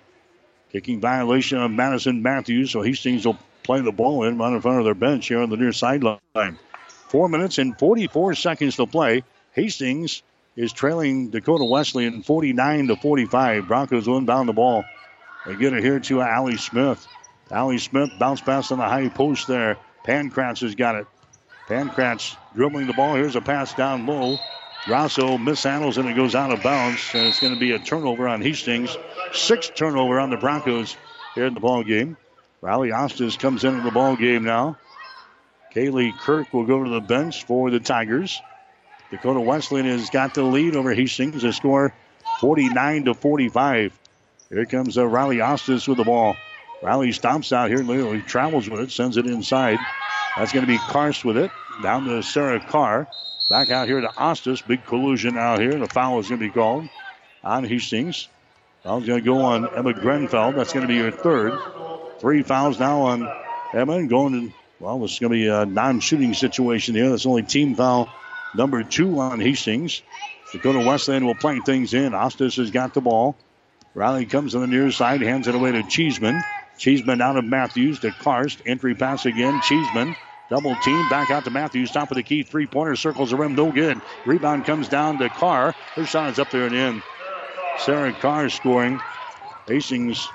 Kicking violation of Madison Matthews. So Hastings will play the ball in right in front of their bench here on the near sideline. Four minutes and 44 seconds to play. Hastings is trailing Dakota Wesleyan 49 to 45. Broncos will inbound the ball. They get it here to Allie Smith. Allie Smith bounce pass on the high post there. Pancratz has got it. Pancratz dribbling the ball. Here's a pass down low. Grosso mishandles and it goes out of bounds. And it's going to be a turnover on Hastings. Sixth turnover on the Broncos here in the ball game. Riley Ostis comes into the ball game now. Kaylee Kirk will go to the bench for the Tigers. Dakota Wesleyan has got the lead over Hastings. The score 49 to 45. Here comes uh, Riley Ostis with the ball. Riley stomps out here. Literally travels with it, sends it inside. That's going to be Karst with it. Down to Sarah Carr. Back out here to Ostis. Big collusion out here. The foul is going to be called on Hastings. Foul's going to go on Emma Grenfell. That's going to be her third. Three fouls now on Emma. And going to, well, this is going to be a non shooting situation here. That's only team foul number two on Hastings. Dakota Wesleyan will play things in. Ostis has got the ball. Riley comes on the near side, hands it away to Cheeseman. Cheeseman out of Matthews to Karst. Entry pass again. Cheeseman. Double team. Back out to Matthews. Top of the key. Three pointer. Circles the rim. No good. Rebound comes down to Carr. Her shot is up there and in. Sarah Carr scoring. Hastings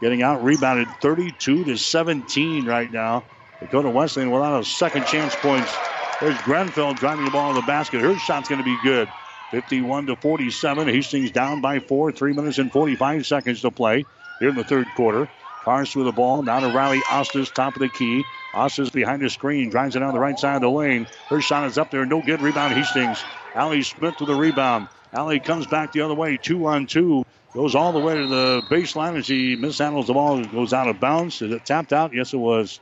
getting out rebounded 32 to 17 right now. Dakota Wesleyan without a second chance points. There's Grenfell driving the ball in the basket. Her shot's going to be good. 51 to 47. Hastings down by four. Three minutes and 45 seconds to play here in the third quarter. Cars with the ball. Now to Riley Ostis, top of the key. Ostis behind the screen, drives it down the right side of the lane. Her shot is up there. No good. Rebound Hastings. Allie Smith with the rebound. Allie comes back the other way. Two on two. Goes all the way to the baseline as she mishandles the ball. Goes out of bounds. Is it tapped out? Yes, it was.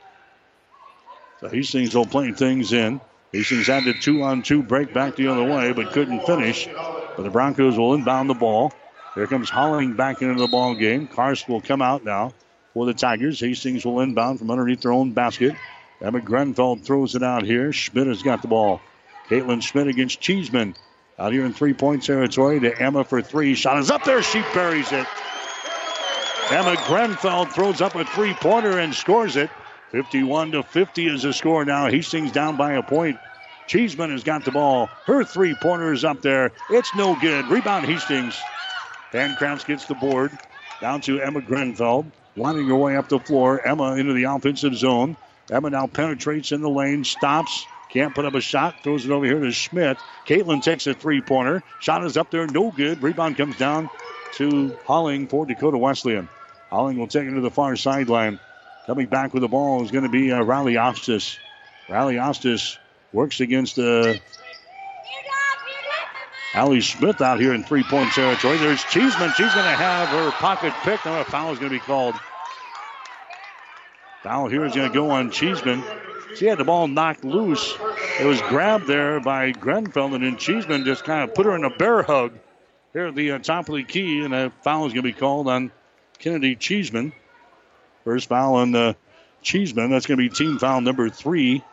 So Hastings will play things in. Hastings had the two on two break back the other way, but couldn't finish. But the Broncos will inbound the ball. Here comes Holling back into the ball game. Karst will come out now for the Tigers. Hastings will inbound from underneath their own basket. Emma Grenfell throws it out here. Schmidt has got the ball. Caitlin Schmidt against Cheeseman. Out here in three point territory to Emma for three. Shot is up there. She buries it. Emma Grenfell throws up a three pointer and scores it. 51 to 50 is the score now. Hastings down by a point. Cheeseman has got the ball. Her three pointer is up there. It's no good. Rebound Hastings. Pancratz gets the board down to Emma Grenfell. Winding her way up the floor. Emma into the offensive zone. Emma now penetrates in the lane, stops, can't put up a shot, throws it over here to Schmidt. Caitlin takes a three pointer. Shot is up there, no good. Rebound comes down to Holling for Dakota Wesleyan. Holling will take it to the far sideline. Coming back with the ball is going to be uh, Riley Ostis. Riley Ostis works against uh, Allie Smith out here in three point territory. There's Cheeseman. She's going to have her pocket picked. And a foul is going to be called. Foul here is going to go on Cheeseman. She had the ball knocked loose. It was grabbed there by Grenfell, and then Cheeseman just kind of put her in a bear hug here at the uh, top of the key, and a foul is going to be called on Kennedy Cheeseman. First foul on uh, Cheeseman. That's going to be team foul number three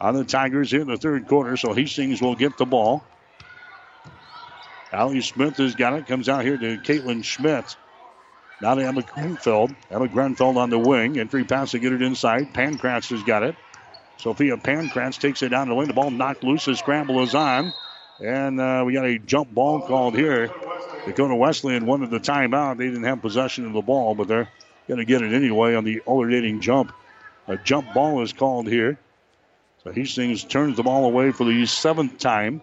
on the Tigers here in the third quarter. So Hastings will get the ball. Allie Smith has got it. Comes out here to Caitlin Schmidt. Now to Emma Grenfell. Emma Grenfell on the wing. Entry pass to get it inside. Pancratz has got it. Sophia Pancratz takes it down the lane. The ball knocked loose. The scramble is on. And uh, we got a jump ball called here. Dakota Wesleyan wanted the timeout. They didn't have possession of the ball, but they're going to get it anyway on the alternating jump. A jump ball is called here. So Hastings turns the ball away for the seventh time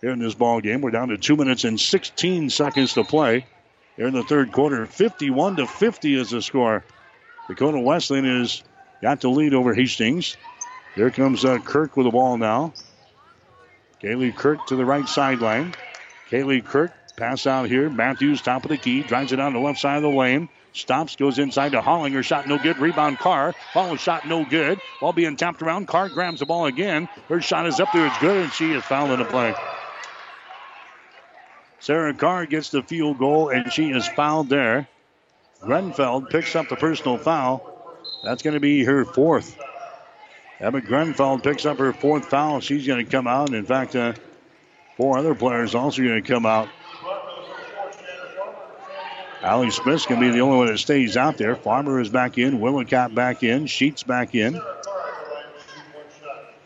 here in this ball game. We're down to two minutes and 16 seconds to play here in the third quarter. 51 to 50 is the score. Dakota Wesleyan has got the lead over Hastings. Here comes uh, Kirk with the ball now. Kaylee Kirk to the right sideline. Kaylee Kirk pass out here. Matthews top of the key. Drives it on the left side of the lane. Stops, goes inside to Hollinger. Shot no good. Rebound Carr. Follow shot no good. Ball being tapped around. Carr grabs the ball again. Her shot is up there. It's good, and she is fouled in the play. Sarah Carr gets the field goal, and she is fouled there. Grenfell picks up the personal foul. That's going to be her fourth. Emma Grenfell picks up her fourth foul. She's going to come out. In fact, uh, four other players also going to come out. Allie Smith's going to be the only one that stays out there. Farmer is back in. Willicott back in. Sheets back in.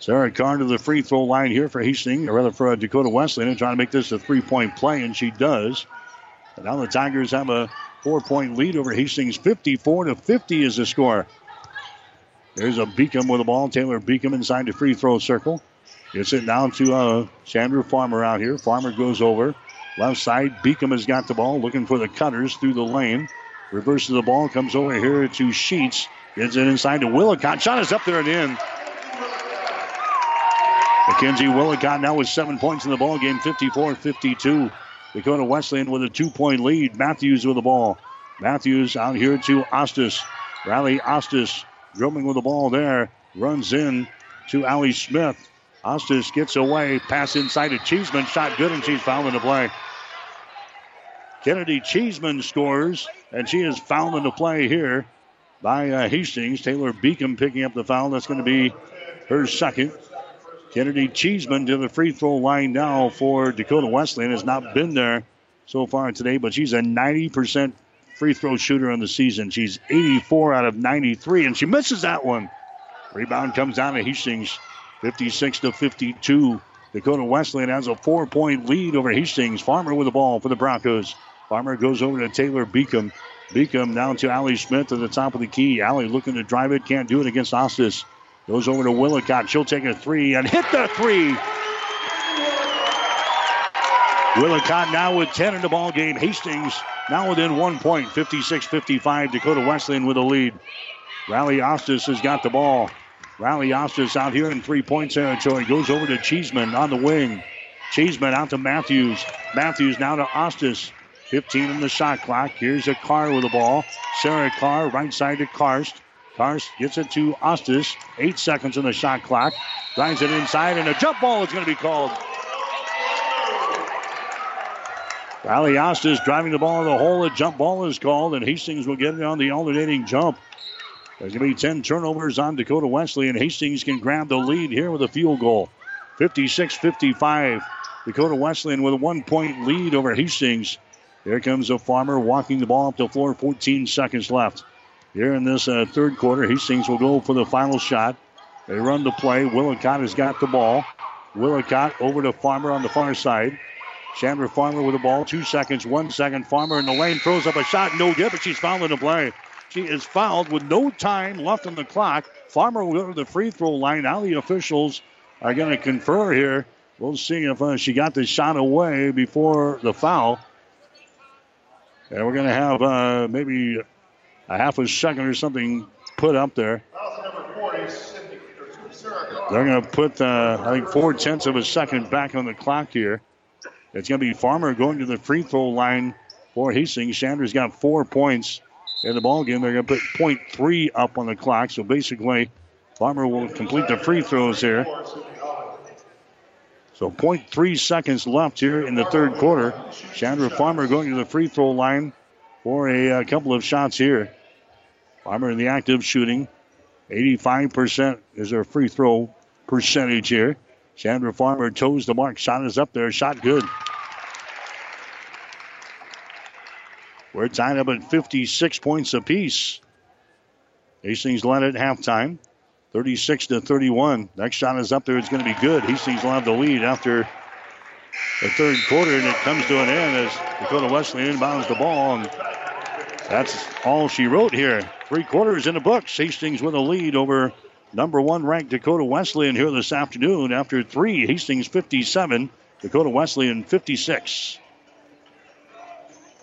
Sarah Carr to the free throw line here for Hastings, or rather for Dakota Wesleyan, and trying to make this a three point play, and she does. And now the Tigers have a four point lead over Hastings. 54 to 50 is the score. There's a Beacom with the ball. Taylor Beacom inside the free throw circle. Gets it down to uh, Sandra Farmer out here. Farmer goes over. Left side, Beacom has got the ball, looking for the cutters through the lane. Reverses the ball, comes over here to Sheets. Gets it inside to Willicott. Shot is up there and in. Mackenzie Willicott now with seven points in the ball game, 54-52. Dakota Wesleyan with a two-point lead. Matthews with the ball. Matthews out here to Ostis. Riley Ostis drumming with the ball there. Runs in to Allie Smith. Ostis gets away. Pass inside to Cheeseman. Shot good, and she's fouled in the play. Kennedy Cheeseman scores, and she is fouled in the play here by uh, Hastings. Taylor Beacom picking up the foul. That's going to be her second. Kennedy Cheeseman to the free throw line now for Dakota Wesleyan. Has not been there so far today, but she's a 90% free throw shooter on the season. She's 84 out of 93, and she misses that one. Rebound comes down to Hastings, 56 to 52. Dakota Wesleyan has a four point lead over Hastings. Farmer with the ball for the Broncos. Farmer goes over to Taylor Beacom. Beacom down to Allie Smith at the top of the key. Allie looking to drive it, can't do it against Ostis. Goes over to Willicott. She'll take a three and hit the three. Willicott now with 10 in the ball game. Hastings now within one point, 56-55. Dakota Wesleyan with a lead. Riley Ostis has got the ball. Riley Ostis out here in three-point territory. Goes over to Cheeseman on the wing. Cheeseman out to Matthews. Matthews now to Ostis. 15 in the shot clock. Here's a Carr with the ball. Sarah Carr right side to Karst. Karst gets it to Ostis. Eight seconds in the shot clock. Drives it inside, and a jump ball is going to be called. Riley Ostis driving the ball in the hole. A jump ball is called, and Hastings will get it on the alternating jump. There's going to be 10 turnovers on Dakota Wesley, and Hastings can grab the lead here with a field goal. 56 55. Dakota Wesleyan with a one point lead over Hastings. Here comes a farmer walking the ball up the floor, 14 seconds left. Here in this uh, third quarter. Hastings will go for the final shot. They run the play. Willicott has got the ball. Willicott over to Farmer on the far side. Chandler Farmer with the ball. Two seconds, one second. Farmer in the lane throws up a shot. No good, but she's fouled in the play. She is fouled with no time left on the clock. Farmer will go to the free throw line. Now the officials are going to confer here. We'll see if uh, she got the shot away before the foul. And we're going to have uh, maybe a half a second or something put up there. They're going to put, uh, I think, four tenths of a second back on the clock here. It's going to be Farmer going to the free throw line for Hastings. Chandler's got four points in the ball game. They're going to put point three up on the clock. So basically, Farmer will complete the free throws here. So 0.3 seconds left here in the third quarter. Chandler Farmer going to the free throw line for a, a couple of shots here. Farmer in the active shooting. 85% is their free throw percentage here. Chandler Farmer toes the mark. Shot is up there. Shot good. We're tied up at 56 points apiece. Hastings led at halftime. 36 to 31. Next shot is up there. It's going to be good. Hastings will have the lead after the third quarter, and it comes to an end as Dakota Wesleyan inbounds the ball. And that's all she wrote here. Three quarters in the books. Hastings with a lead over number one ranked Dakota Wesleyan here this afternoon after three. Hastings 57, Dakota Wesleyan 56.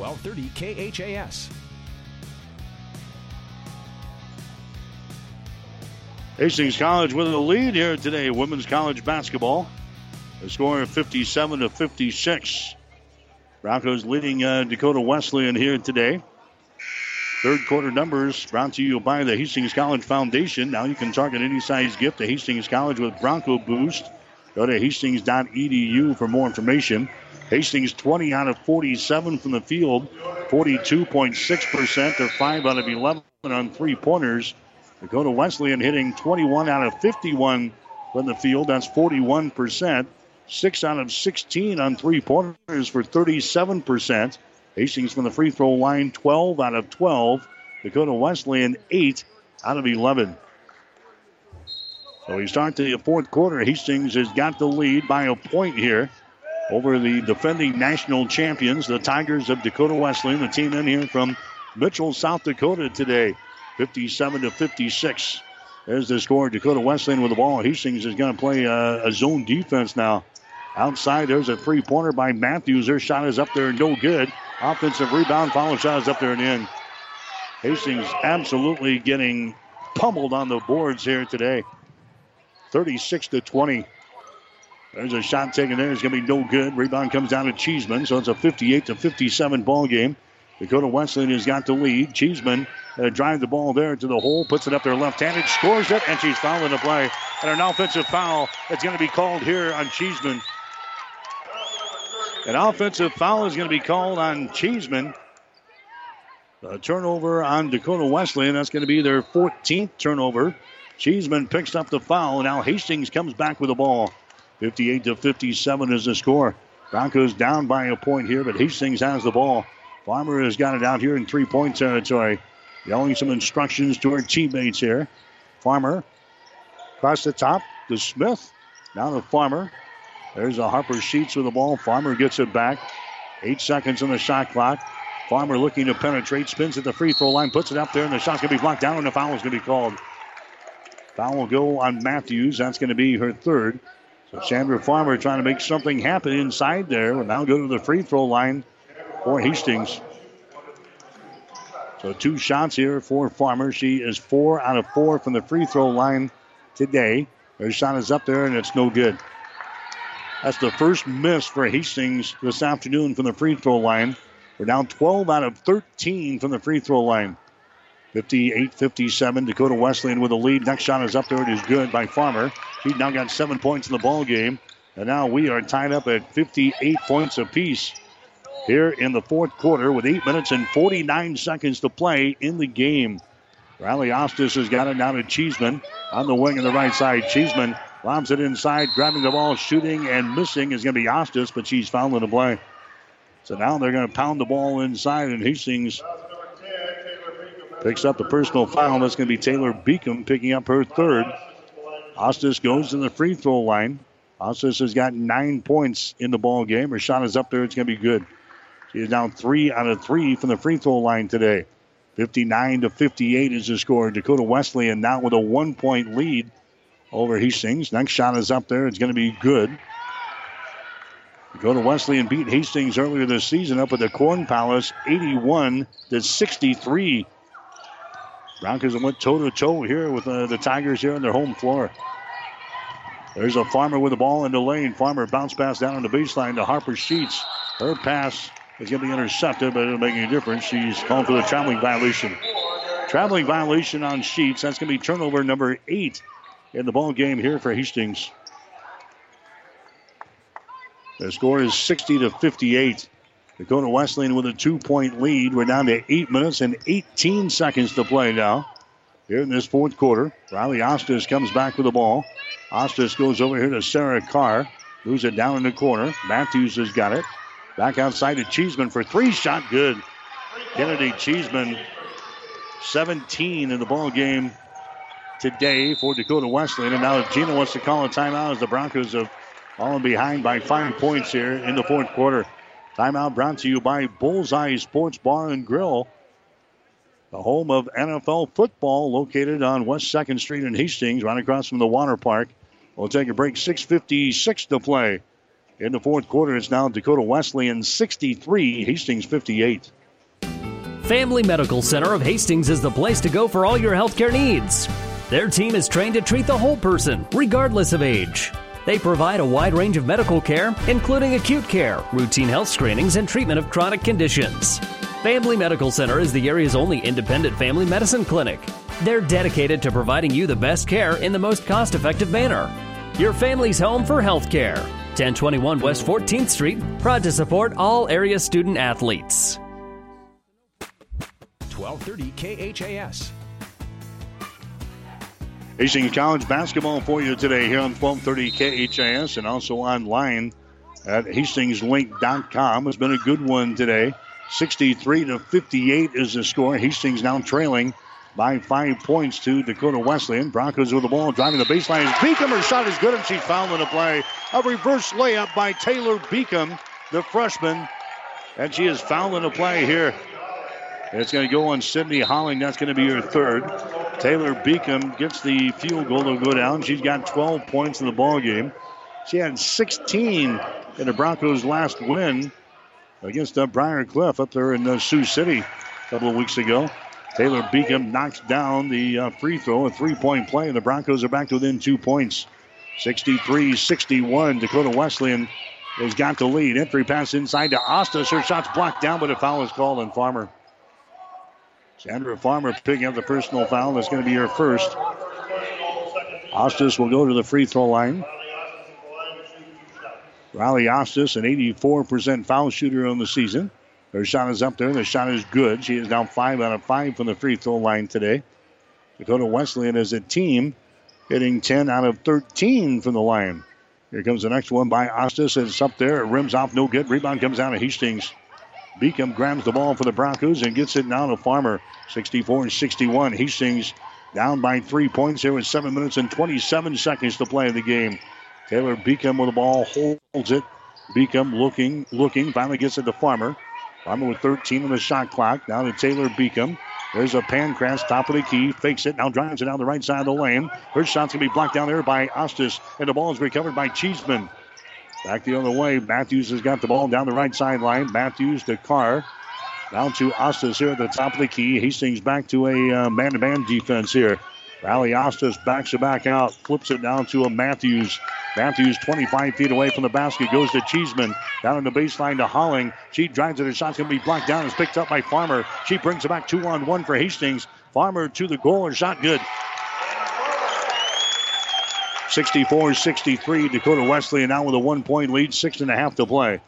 1230 KHAS. Hastings College with a lead here today. Women's college basketball. The score of 57 to 56. Broncos leading uh, Dakota Wesleyan here today. Third quarter numbers brought to you by the Hastings College Foundation. Now you can target any size gift to Hastings College with Bronco Boost. Go to hastings.edu for more information. Hastings 20 out of 47 from the field, 42.6%. They're 5 out of 11 on three pointers. Dakota Wesleyan hitting 21 out of 51 from the field. That's 41%. 6 out of 16 on three pointers for 37%. Hastings from the free throw line, 12 out of 12. Dakota Wesleyan, 8 out of 11. So we start the fourth quarter. Hastings has got the lead by a point here over the defending national champions, the Tigers of Dakota Wesleyan, the team in here from Mitchell, South Dakota today, 57 to 56. There's the score. Dakota Wesleyan with the ball. Hastings is going to play a, a, zone defense now. Outside, there's a three pointer by Matthews. Their shot is up there, no good. Offensive rebound, follow shot is up there and in. Hastings absolutely getting pummeled on the boards here today. 36 to 20. There's a shot taken there. It's going to be no good. Rebound comes down to Cheeseman, so it's a 58 to 57 ball game. Dakota Wesleyan has got the lead. Cheeseman uh, drive the ball there to the hole, puts it up there left-handed, scores it, and she's fouling the play. And an offensive foul that's going to be called here on Cheeseman. An offensive foul is going to be called on Cheeseman. A turnover on Dakota Wesleyan. That's going to be their 14th turnover. Cheeseman picks up the foul. Now Hastings comes back with the ball. 58 to 57 is the score. Broncos down by a point here, but Hastings has the ball. Farmer has got it out here in three point territory. Yelling some instructions to her teammates here. Farmer across the top to Smith. Now to Farmer. There's a Harper Sheets with the ball. Farmer gets it back. Eight seconds on the shot clock. Farmer looking to penetrate, spins at the free throw line, puts it up there, and the shot's going to be blocked down, and the foul is going to be called. Foul will go on Matthews. That's going to be her third. So Chandler Farmer trying to make something happen inside there. Will now go to the free throw line for Hastings. So two shots here for Farmer. She is four out of four from the free throw line today. Her shot is up there and it's no good. That's the first miss for Hastings this afternoon from the free throw line. We're down 12 out of 13 from the free throw line. 58 57. Dakota Wesleyan with a lead. Next shot is up there. It is good by Farmer. He's now got seven points in the ball game. And now we are tied up at 58 points apiece here in the fourth quarter with 8 minutes and 49 seconds to play in the game. Riley Ostis has got it now to Cheeseman on the wing on the right side. Cheeseman lobs it inside, grabbing the ball, shooting and missing is going to be Ostis, but she's fouling the play. So now they're going to pound the ball inside, and Hastings picks up the personal foul. That's going to be Taylor Beacom picking up her third. Ostis goes to the free throw line. Ostis has got nine points in the ball game. Her shot is up there. It's going to be good. She is down three out of three from the free throw line today. 59 to 58 is the score. Dakota Wesleyan now with a one point lead over Hastings. Next shot is up there. It's going to be good. Dakota Wesleyan beat Hastings earlier this season up at the Corn Palace 81 to 63. Broncos went toe to toe here with uh, the Tigers here on their home floor. There's a Farmer with the ball in the lane. Farmer bounce pass down on the baseline to Harper Sheets. Her pass is going to be intercepted, but it doesn't make any difference. She's calling for the traveling violation. Traveling violation on Sheets. That's going to be turnover number eight in the ball game here for Hastings. The score is 60 to 58. Dakota Wesleyan with a two point lead. We're down to 8 minutes and 18 seconds to play now. Here in this fourth quarter, Riley Ostis comes back with the ball. Ostis goes over here to Sarah Carr. Moves it down in the corner. Matthews has got it. Back outside to Cheeseman for three. Shot good. Kennedy Cheeseman, 17 in the ball game today for Dakota Wesleyan. And now if Gina wants to call a timeout as the Broncos have fallen behind by five points here in the fourth quarter. Timeout brought to you by Bullseye Sports Bar and Grill, the home of NFL football, located on West 2nd Street in Hastings, right across from the water park. We'll take a break. 6.56 to play. In the fourth quarter, it's now Dakota Wesleyan 63, Hastings 58. Family Medical Center of Hastings is the place to go for all your healthcare needs. Their team is trained to treat the whole person, regardless of age. They provide a wide range of medical care, including acute care, routine health screenings, and treatment of chronic conditions. Family Medical Center is the area's only independent family medicine clinic. They're dedicated to providing you the best care in the most cost effective manner. Your family's home for health care. 1021 West 14th Street, proud to support all area student athletes. 1230 KHAS. Hastings College basketball for you today here on 1230 KHAS and also online at hastingslink.com. It's been a good one today. 63 to 58 is the score. Hastings now trailing by five points to Dakota Wesleyan. Broncos with the ball, driving the baseline. Beacom, her shot is good, and she's in the play. A reverse layup by Taylor Beacom, the freshman. And she is fouled in the play here. It's going to go on Sydney Holling. That's going to be her third. Taylor Beacom gets the field goal to go down. She's got 12 points in the ball game. She had 16 in the Broncos' last win against uh, Briar Cliff up there in uh, Sioux City a couple of weeks ago. Taylor Beacom knocks down the uh, free throw, a three point play, and the Broncos are back to within two points. 63 61. Dakota Wesleyan has got the lead. Entry pass inside to Ostis. Her shot's blocked down, but a foul is called on Farmer. Chandler Farmer picking up the personal foul. That's going to be her first. Ostis will go to the free throw line. Riley Ostis, an 84% foul shooter on the season. Her shot is up there. The shot is good. She is now five out of five from the free throw line today. Dakota Wesleyan as a team hitting 10 out of 13 from the line. Here comes the next one by Ostis. It's up there. It rims off, no good. Rebound comes out of Hastings. Beacom grabs the ball for the Broncos and gets it now to Farmer. 64 and 61. Hastings down by three points here with seven minutes and 27 seconds to play in the game. Taylor Beacom with the ball holds it. Beacom looking, looking, finally gets it to Farmer. Farmer with 13 on the shot clock. Now to Taylor Beacom. There's a Pancratz, top of the key, fakes it, now drives it down the right side of the lane. Her shot's going to be blocked down there by Ostis, and the ball is recovered by Cheeseman. Back the other way, Matthews has got the ball down the right sideline. Matthews to Carr. Down to Ostis here at the top of the key. Hastings back to a uh, man-to-man defense here. Riley backs it back out, flips it down to a Matthews. Matthews 25 feet away from the basket, goes to Cheeseman. Down in the baseline to Holling. She drives it, her shot's going to be blocked down. It's picked up by Farmer. She brings it back two on one for Hastings. Farmer to the goal, and shot good. 64 63. Dakota Wesleyan now with a one point lead, six and a half to play.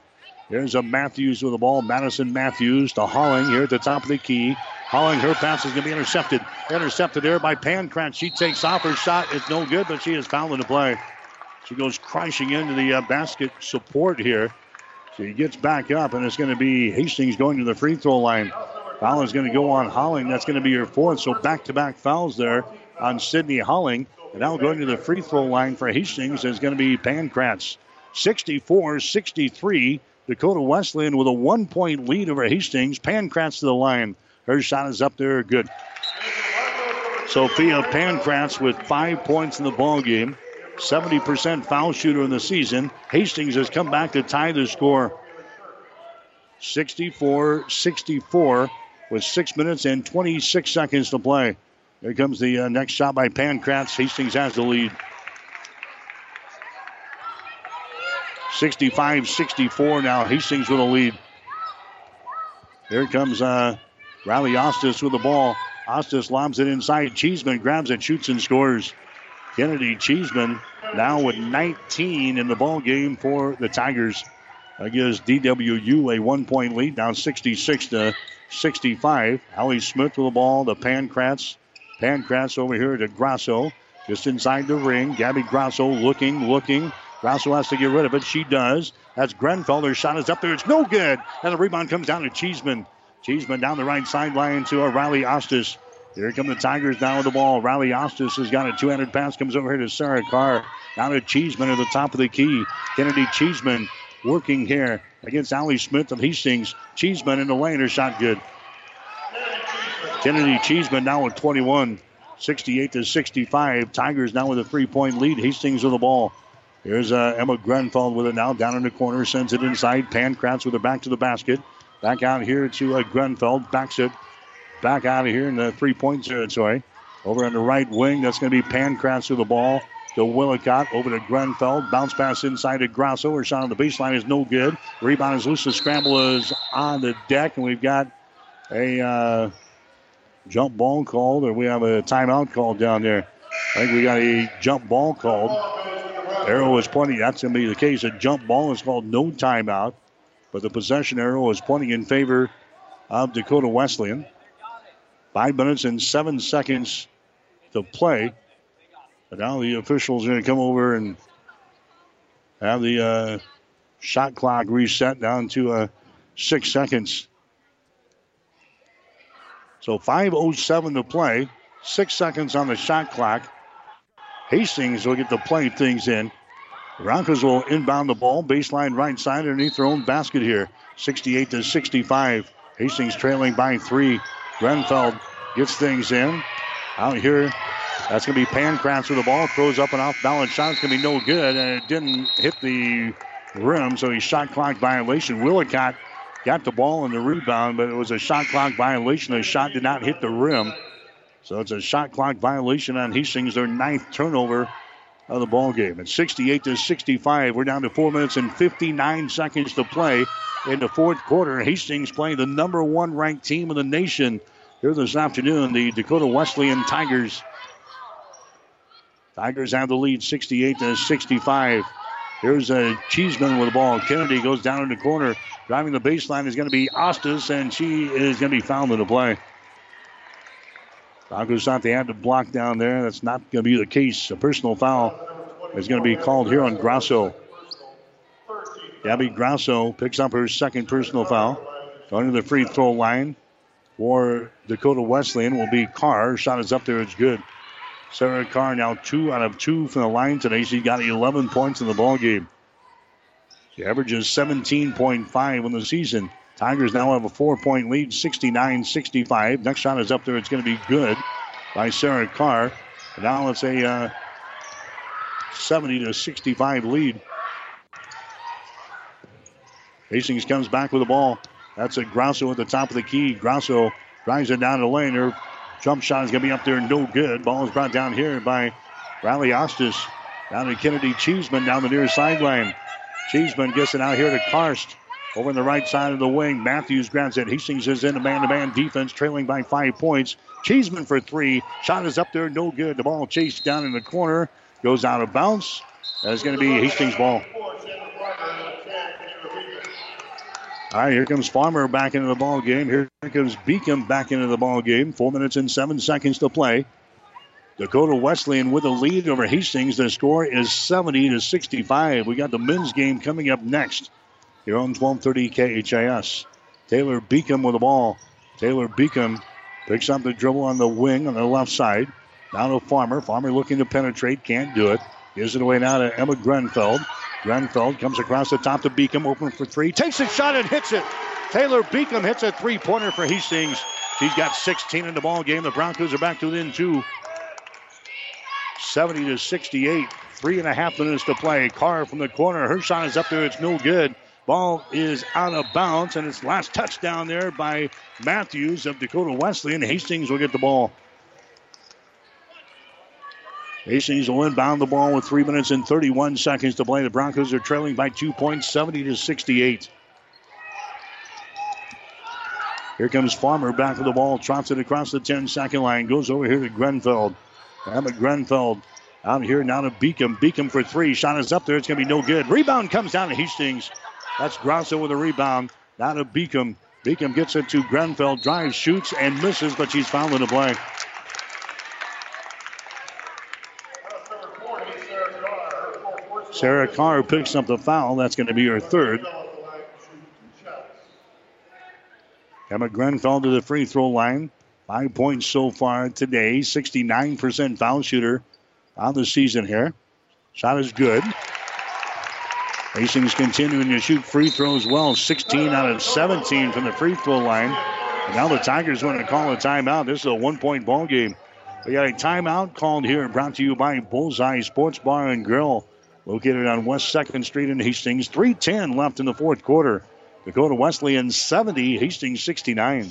There's a Matthews with the ball. Madison Matthews to Holling here at the top of the key. Holling, her pass is going to be intercepted. Intercepted there by Pancratz. She takes off her shot. It's no good, but she is fouled in the play. She goes crashing into the uh, basket support here. She gets back up, and it's going to be Hastings going to the free throw line. Foul is going to go on Holling. That's going to be her fourth. So back to back fouls there on Sydney Holling. And now going to the free throw line for Hastings is going to be Pancratz. 64 63. Dakota Wesleyan with a one point lead over Hastings. Pancratz to the line. Her shot is up there, good. Sophia Pancratz with five points in the ball game. 70% foul shooter in the season. Hastings has come back to tie the score 64 64 with six minutes and 26 seconds to play. Here comes the uh, next shot by Pancratz. Hastings has the lead. 65 64 now. Hastings with a lead. Here comes uh, Riley Ostis with the ball. Ostis lobs it inside. Cheeseman grabs it, shoots, and scores. Kennedy Cheeseman now with 19 in the ball game for the Tigers. That gives DWU a one point lead, down 66 to 65. Allie Smith with the ball to Pancratz. Pancratz over here to Grosso. Just inside the ring. Gabby Grosso looking, looking. Grosso has to get rid of it. She does. That's Grenfell. Her shot is up there. It's no good. And the rebound comes down to Cheeseman. Cheeseman down the right sideline to a Riley Ostis. Here come the Tigers down with the ball. Riley Ostis has got a two-handed pass. Comes over here to Sarah Carr. Down to Cheeseman at the top of the key. Kennedy Cheeseman working here against Allie Smith of Hastings. Cheeseman in the lane. Her shot good. Kennedy Cheeseman now with 21. 68 to 65. Tigers now with a three-point lead. Hastings with the ball. Here's uh, Emma Grenfell with it now. Down in the corner. Sends it inside. Pancratz with her back to the basket. Back out here to uh. Backs it back out of here in the three-point territory. Over on the right wing, that's going to be Pancratz with the ball to Willicott. Over to Grenfell. Bounce pass inside to Grosso. Her shot on the baseline is no good. Rebound is loose. The scramble is on the deck, and we've got a uh, jump ball called, or we have a timeout called down there. I think we got a jump ball called. Arrow is pointing. That's going to be the case. A jump ball is called no timeout, but the possession arrow is pointing in favor of Dakota Wesleyan. Five minutes and seven seconds to play. But now the officials are going to come over and have the uh, shot clock reset down to uh, six seconds. So 5.07 to play. Six seconds on the shot clock. Hastings will get to play things in. Broncos will inbound the ball, baseline right side underneath their own basket here. 68 to 65. Hastings trailing by three. Grenfell gets things in. Out here, that's going to be Pancratz with the ball. Throws up an off balance shot. It's going to be no good, and it didn't hit the rim, so he shot clock violation. Willicott got the ball and the rebound, but it was a shot clock violation. The shot did not hit the rim. So it's a shot clock violation on Hastings, their ninth turnover of the ball game. It's 68 to 65. We're down to four minutes and 59 seconds to play in the fourth quarter. Hastings playing the number one ranked team in the nation here this afternoon, the Dakota Wesleyan Tigers. Tigers have the lead 68 to 65. Here's a Cheeseman with the ball. Kennedy goes down in the corner. Driving the baseline is going to be Ostis, and she is going to be fouled in the play. Broncos thought they had to block down there. That's not going to be the case. A personal foul is going to be called here on Grosso. Gabby Grosso picks up her second personal foul. Going to the free throw line for Dakota Wesleyan will be Carr. Shot is up there. It's good. Sarah Carr now two out of two from the line today. She got 11 points in the ball game. She averages 17.5 in the season. Tigers now have a four point lead, 69 65. Next shot is up there. It's going to be good by Sarah Carr. And now it's a uh, 70 to 65 lead. Hastings comes back with the ball. That's a Grosso at the top of the key. Grosso drives it down the lane. Her Jump shot is going to be up there, no good. Ball is brought down here by Riley Ostis. Down to Kennedy Cheeseman down the near sideline. Cheeseman gets it out here to Karst. Over on the right side of the wing, Matthews grabs it. Hastings is in a man-to-man defense, trailing by five points. Cheeseman for three. Shot is up there, no good. The ball chased down in the corner, goes out of bounds. That's going to be Hastings' ball. All right, here comes Farmer back into the ball game. Here comes Beacom back into the ball game. Four minutes and seven seconds to play. Dakota Wesleyan with a lead over Hastings. The score is 70 to 65. We got the men's game coming up next. Here on 1230 KHAS. Taylor Beacom with the ball. Taylor Beacom picks up the dribble on the wing on the left side. Now to Farmer. Farmer looking to penetrate, can't do it. Gives it away now to Emma Grenfell. Grenfell comes across the top to Beacom, open for three. Takes a shot and hits it. Taylor Beacom hits a three pointer for Hastings. He's got 16 in the ball game. The Broncos are back to within two. 70 to 68. Three and a half minutes to play. Carr from the corner. Her shot is up there. It's no good. Ball is out of bounds, and it's last touchdown there by Matthews of Dakota Wesleyan. Hastings will get the ball. Hastings will inbound the ball with three minutes and 31 seconds to play. The Broncos are trailing by two points, 70 to 68. Here comes Farmer back with the ball, trots it across the 10 second line, goes over here to Grenfell. Emmett Grenfell out here now to Beacom. Beacom for three. Shot is up there. It's going to be no good. Rebound comes down to Hastings. That's Grosso with a rebound. Now to Beacom. Beacom gets it to Grenfell. Drives, shoots, and misses, but she's fouled in the play. Sarah Carr picks up the foul. That's going to be her third. Emma Grenfell to the free throw line. Five points so far today. 69% foul shooter on the season here. Shot is good. Hastings continuing to shoot free throws well. 16 out of 17 from the free throw line. And now the Tigers want to call a timeout. This is a one point ball game. We got a timeout called here, brought to you by Bullseye Sports Bar and Grill, located on West 2nd Street in Hastings. 3.10 left in the fourth quarter. Dakota Wesleyan 70, Hastings 69.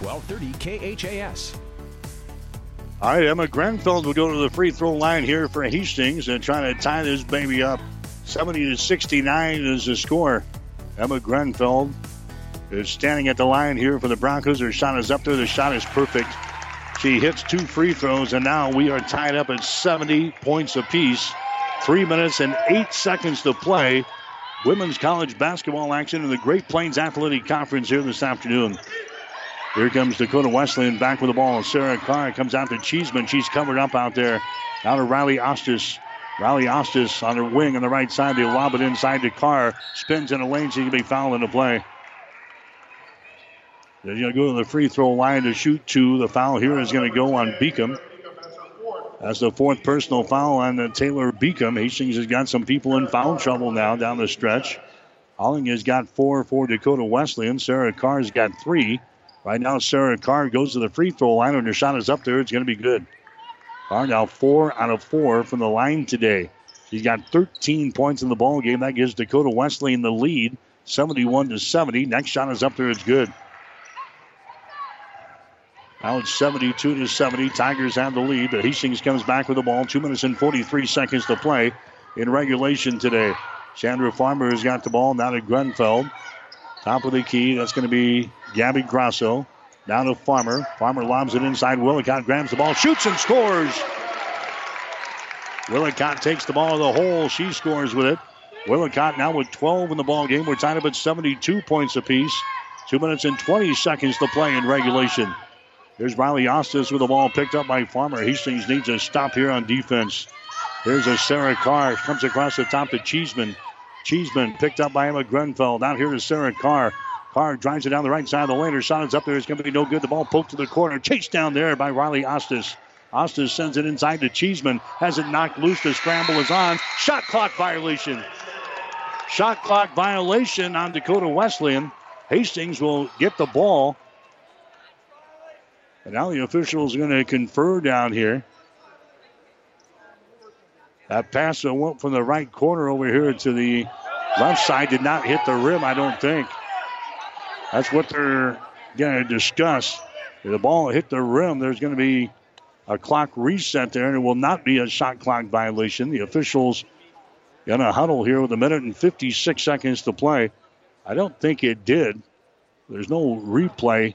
1230 KHAS. All right, Emma Grenfell will go to the free throw line here for Hastings and try to tie this baby up. 70 to 69 is the score. Emma Grenfell is standing at the line here for the Broncos. Her shot is up there. The shot is perfect. She hits two free throws, and now we are tied up at 70 points apiece. Three minutes and eight seconds to play. Women's college basketball action in the Great Plains Athletic Conference here this afternoon. Here comes Dakota Wesleyan back with the ball. Sarah Carr comes out to Cheeseman. She's covered up out there. Out to Riley Ostis. Riley Ostis on her wing on the right side. They lob it inside to Carr. Spins in a lane. She can be fouled in the play. They're going to go to the free throw line to shoot two. The foul here is going to go on Beacom. That's the fourth personal foul on Taylor Beacom. Hastings has got some people in foul trouble now down the stretch. Holling has got four for Dakota Wesleyan. Sarah Carr's got three. Right now, Sarah Carr goes to the free throw line. When her shot is up there, it's going to be good. Carr now four out of four from the line today. She's got 13 points in the ball game. That gives Dakota Wesleyan the lead, 71 to 70. Next shot is up there. It's good. Now it's 72 to 70. Tigers have the lead, but Hastings comes back with the ball. Two minutes and 43 seconds to play in regulation today. Chandler Farmer has got the ball now to Grenfell. Top of the key. That's going to be Gabby Grosso. Down to Farmer. Farmer lobs it inside. Willicott grabs the ball, shoots and scores. Willicott takes the ball to the hole. She scores with it. Willicott now with 12 in the ball game. We're tied up at 72 points apiece. Two minutes and 20 seconds to play in regulation. Here's Riley Ostis with the ball picked up by Farmer. Hastings needs a stop here on defense. Here's a Sarah Carr. Comes across the top to Cheeseman. Cheeseman picked up by Emma Grenfell. Out here to Sarah Carr. Carr drives it down the right side of the lane. Her shot is up there. It's going to be no good. The ball poked to the corner. Chased down there by Riley Ostis. Ostis sends it inside to Cheeseman. Has it knocked loose. The scramble is on. Shot clock violation. Shot clock violation on Dakota Wesleyan. Hastings will get the ball. And now the officials are going to confer down here. That pass that went from the right corner over here to the left side did not hit the rim, I don't think. That's what they're going to discuss. If the ball hit the rim, there's going to be a clock reset there, and it will not be a shot clock violation. The officials in a huddle here with a minute and 56 seconds to play. I don't think it did. There's no replay.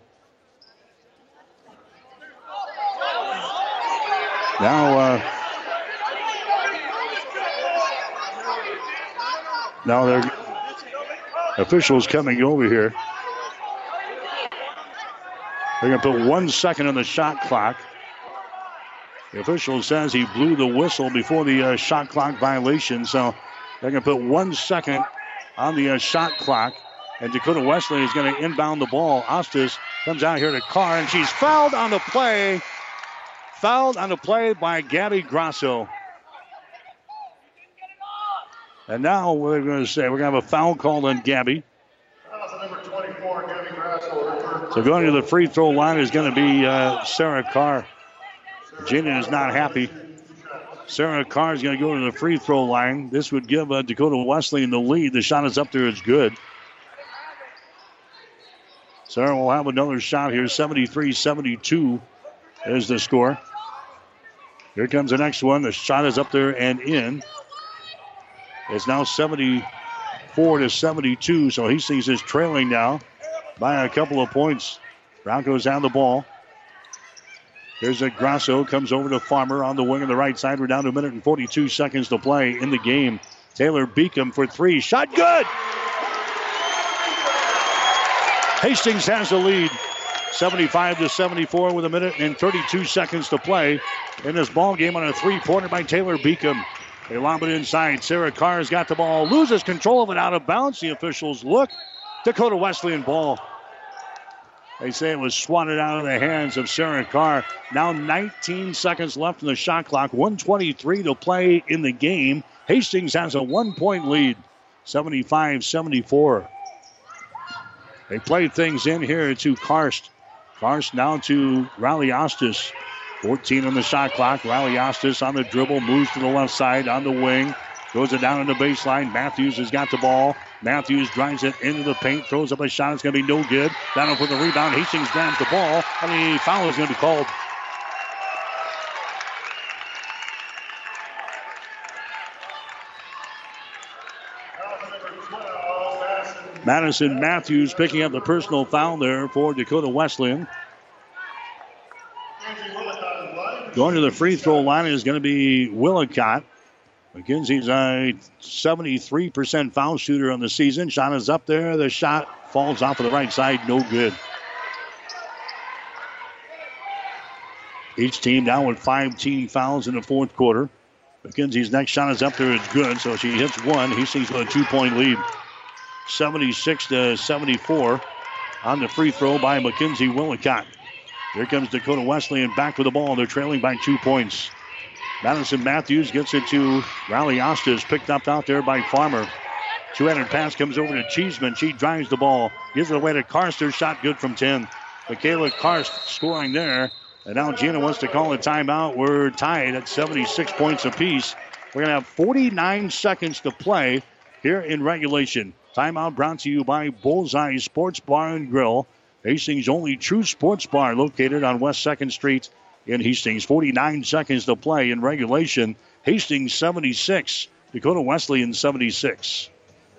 Now, uh, now they're officials coming over here. They're going to put one second on the shot clock. The official says he blew the whistle before the uh, shot clock violation, so they're going to put one second on the uh, shot clock. And Dakota Wesleyan is going to inbound the ball. Ostis comes out here to Carr, and she's fouled on the play. Fouled on the play by Gabby Grosso. And now we're going to say we're going to have a foul called on Gabby. So going to the free throw line is going to be uh, Sarah Carr. Virginia is not happy. Sarah Carr is going to go to the free throw line. This would give uh, Dakota Wesleyan the lead. The shot is up there. It's good. Sarah will have another shot here. 73 72 is the score. Here comes the next one. The shot is up there and in. It's now 74 to 72. So Hastings is trailing now by a couple of points. Broncos have the ball. There's a Grosso comes over to Farmer on the wing on the right side. We're down to a minute and 42 seconds to play in the game. Taylor Beacom for three. Shot good. Hastings has the lead. 75 to 74 with a minute and 32 seconds to play in this ball game on a three-pointer by Taylor Beacom. They lob it inside. Sarah Carr has got the ball, loses control of it out of bounds. The officials look. Dakota Wesleyan ball. They say it was swatted out of the hands of Sarah Carr. Now 19 seconds left in the shot clock. 123 to play in the game. Hastings has a one point lead, 75 74. They played things in here to Karst. Karst now to Riley Ostis. 14 on the shot clock. Riley Ostis on the dribble, moves to the left side on the wing. Throws it down on the baseline. Matthews has got the ball. Matthews drives it into the paint, throws up a shot. It's going to be no good. Down for the rebound. Hastings grabs the ball, and the foul is going to be called. Madison Matthews picking up the personal foul there for Dakota Wesleyan. Going to the free throw line is going to be Willicott. McKenzie's a 73% foul shooter on the season. Shot is up there. The shot falls off of the right side. No good. Each team down with five team fouls in the fourth quarter. McKenzie's next shot is up there. It's good. So she hits one. Hastings a two point lead. 76 to 74 on the free throw by Mackenzie Willicott. Here comes Dakota Wesleyan back with the ball. They're trailing by two points. Madison Matthews gets it to Riley Ostis, picked up out there by Farmer. Two-handed pass comes over to Cheeseman. She drives the ball, gives it away to Karster. Shot good from 10. Michaela Karst scoring there. And now Gina wants to call a timeout. We're tied at 76 points apiece. We're going to have 49 seconds to play here in regulation. Timeout brought to you by Bullseye Sports Bar and Grill. Hastings' only true sports bar located on West 2nd Street in Hastings. 49 seconds to play in regulation. Hastings 76, Dakota Wesleyan 76.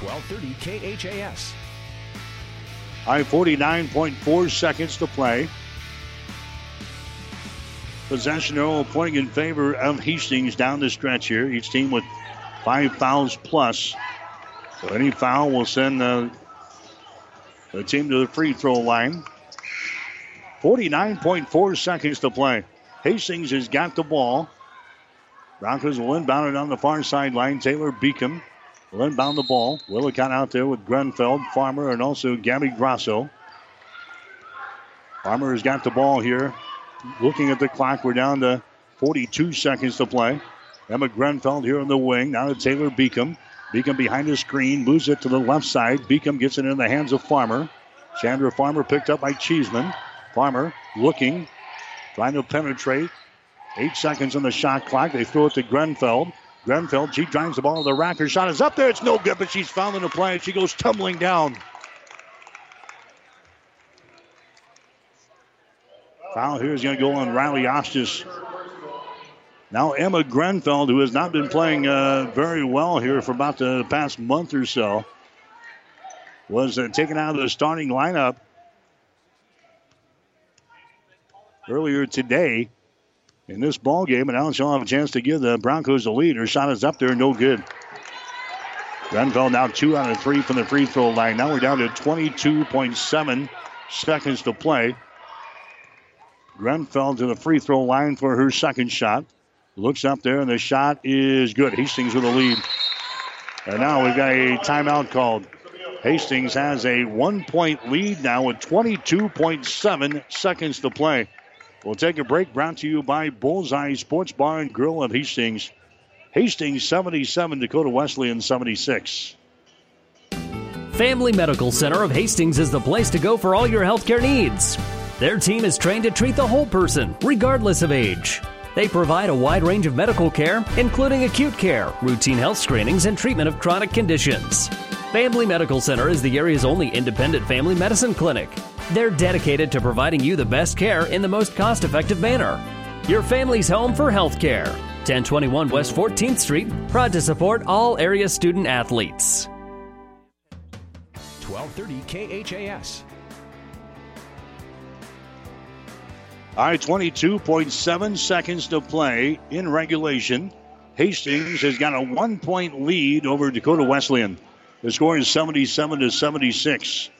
1230 KHAS. High 49.4 seconds to play. Possession arrow pointing in favor of Hastings down the stretch here. Each team with five fouls plus. So any foul will send uh, the team to the free throw line. 49.4 seconds to play. Hastings has got the ball. Broncos will inbound it on the far sideline. Taylor Beacom will inbound the ball. Willicott out there with Grenfell, Farmer, and also Gabby Grosso. Farmer has got the ball here. Looking at the clock, we're down to 42 seconds to play. Emma Grenfell here on the wing. Now to Taylor Beacom. Beacom behind the screen, moves it to the left side. Beacom gets it in the hands of Farmer. Chandler Farmer picked up by Cheeseman. Farmer looking, trying to penetrate. Eight seconds on the shot clock. They throw it to Grenfell. Grenfell, she drives the ball to the rack. Her shot is up there. It's no good, but she's fouling the play and she goes tumbling down. Foul here is going to go on Riley Ostis. Now Emma Grenfell, who has not been playing uh, very well here for about the past month or so, was uh, taken out of the starting lineup earlier today in this ball game, and now she'll have a chance to give the Broncos the lead. Her shot is up there, no good. Grenfell now two out of three from the free throw line. Now we're down to 22.7 seconds to play. Grenfell to the free throw line for her second shot. Looks up there, and the shot is good. Hastings with the lead. And now we've got a timeout called. Hastings has a one point lead now with 22.7 seconds to play. We'll take a break brought to you by Bullseye Sports Bar and Grill of Hastings. Hastings 77, Dakota Wesleyan 76. Family Medical Center of Hastings is the place to go for all your healthcare needs. Their team is trained to treat the whole person, regardless of age. They provide a wide range of medical care, including acute care, routine health screenings, and treatment of chronic conditions. Family Medical Center is the area's only independent family medicine clinic. They're dedicated to providing you the best care in the most cost effective manner. Your family's home for health care. 1021 West 14th Street, proud to support all area student athletes. 1230 KHAS. All right, 22.7 seconds to play in regulation. Hastings has got a one point lead over Dakota Wesleyan. The score is 77 to 76.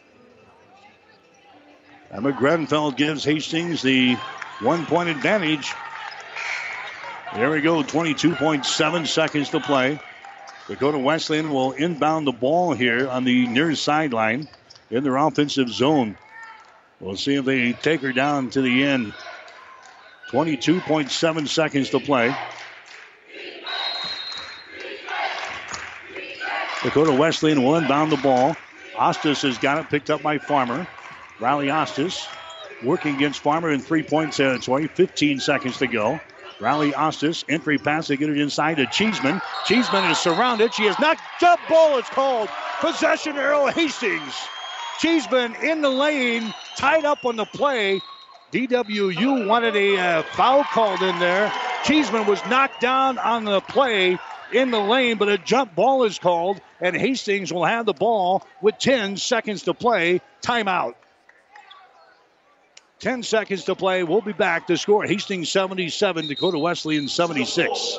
Emma Grenfell gives Hastings the one point advantage. There we go, 22.7 seconds to play. Dakota Wesleyan will inbound the ball here on the near sideline in their offensive zone. We'll see if they take her down to the end. 22.7 seconds to play. Dakota Wesleyan will inbound the ball. Ostis has got it picked up by Farmer. Riley Ostis working against Farmer in three point territory. 15 seconds to go. Riley Ostis, entry pass to get it inside to Cheeseman. Cheeseman is surrounded. She is knocked Jump ball is called. Possession arrow Hastings. Cheeseman in the lane, tied up on the play. DWU wanted a uh, foul called in there. Cheeseman was knocked down on the play in the lane, but a jump ball is called, and Hastings will have the ball with 10 seconds to play. Timeout. 10 seconds to play. We'll be back to score Hastings 77, Dakota Wesleyan 76.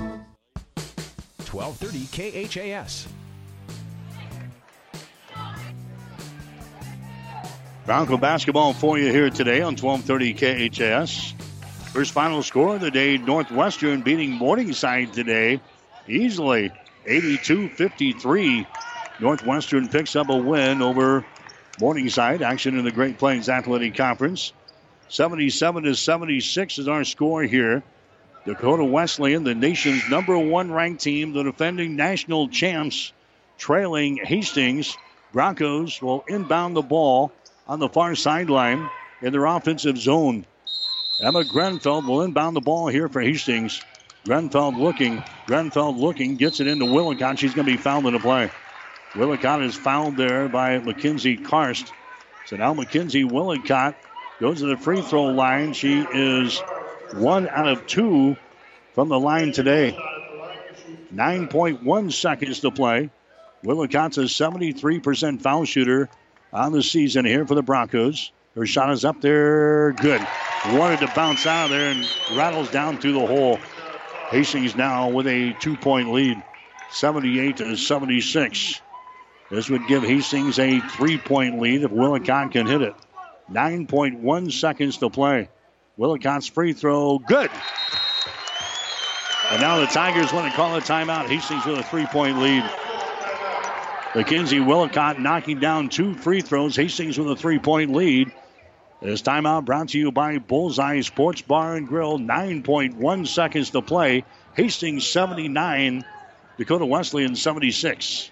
1230 KHAS. Bronco basketball for you here today on 1230 KHAS. First final score of the day, Northwestern beating Morningside today easily, 82-53. Northwestern picks up a win over Morningside. Action in the Great Plains Athletic Conference. 77 to 76 is our score here. Dakota Wesleyan, the nation's number one ranked team, the defending national champs, trailing Hastings. Broncos will inbound the ball on the far sideline in their offensive zone. Emma Grenfell will inbound the ball here for Hastings. Grenfell looking. Grenfell looking. Gets it into Willicott. She's going to be fouled in the play. Willicott is fouled there by Mackenzie Karst. So now Mackenzie Willicott goes to the free throw line. She is one out of two from the line today. 9.1 seconds to play. Willicott's a 73% foul shooter on the season here for the Broncos. Her shot is up there. Good. Wanted to bounce out of there and rattles down through the hole. Hastings now with a two point lead, 78 to 76. This would give Hastings a three point lead if Willicott can hit it. 9.1 seconds to play. Willicott's free throw, good. And now the Tigers want to call a timeout. Hastings with a three point lead. Mackenzie Willicott knocking down two free throws. Hastings with a three point lead. This timeout brought to you by Bullseye Sports Bar and Grill. 9.1 seconds to play. Hastings 79, Dakota Wesleyan 76.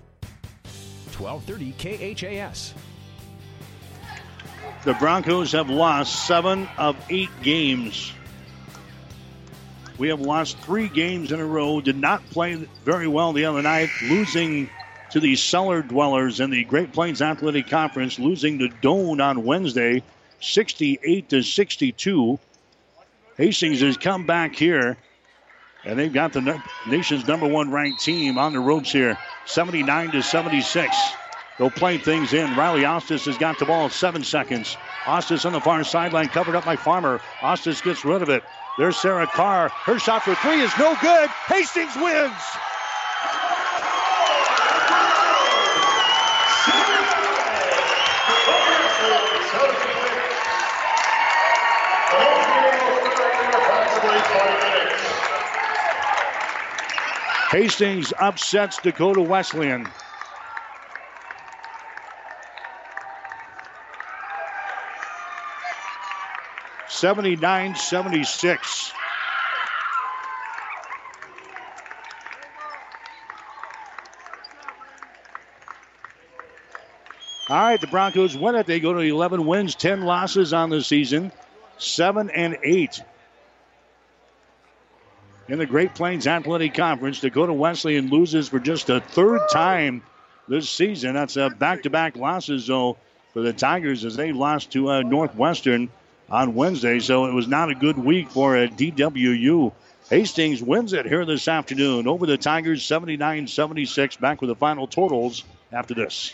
1230 KHAS. The Broncos have lost seven of eight games. We have lost three games in a row. Did not play very well the other night, losing to the cellar dwellers in the Great Plains Athletic Conference, losing to Doane on Wednesday, 68 to 62. Hastings has come back here, and they've got the nation's number one ranked team on the ropes here, 79 to 76. They'll play things in. Riley Ostis has got the ball seven seconds. Ostis on the far sideline, covered up by Farmer. Ostis gets rid of it. There's Sarah Carr. Her shot for three is no good. Hastings wins. Hastings upsets Dakota Wesleyan. Seventy-nine, seventy-six. All right, the Broncos win it. They go to 11 wins, 10 losses on the season, 7 and 8 in the Great Plains Athletic Conference. Dakota Wesleyan loses for just a third time this season. That's a back-to-back losses, though, for the Tigers as they lost to uh, Northwestern on Wednesday. So it was not a good week for a uh, DWU. Hastings wins it here this afternoon over the Tigers 79-76. Back with the final totals after this.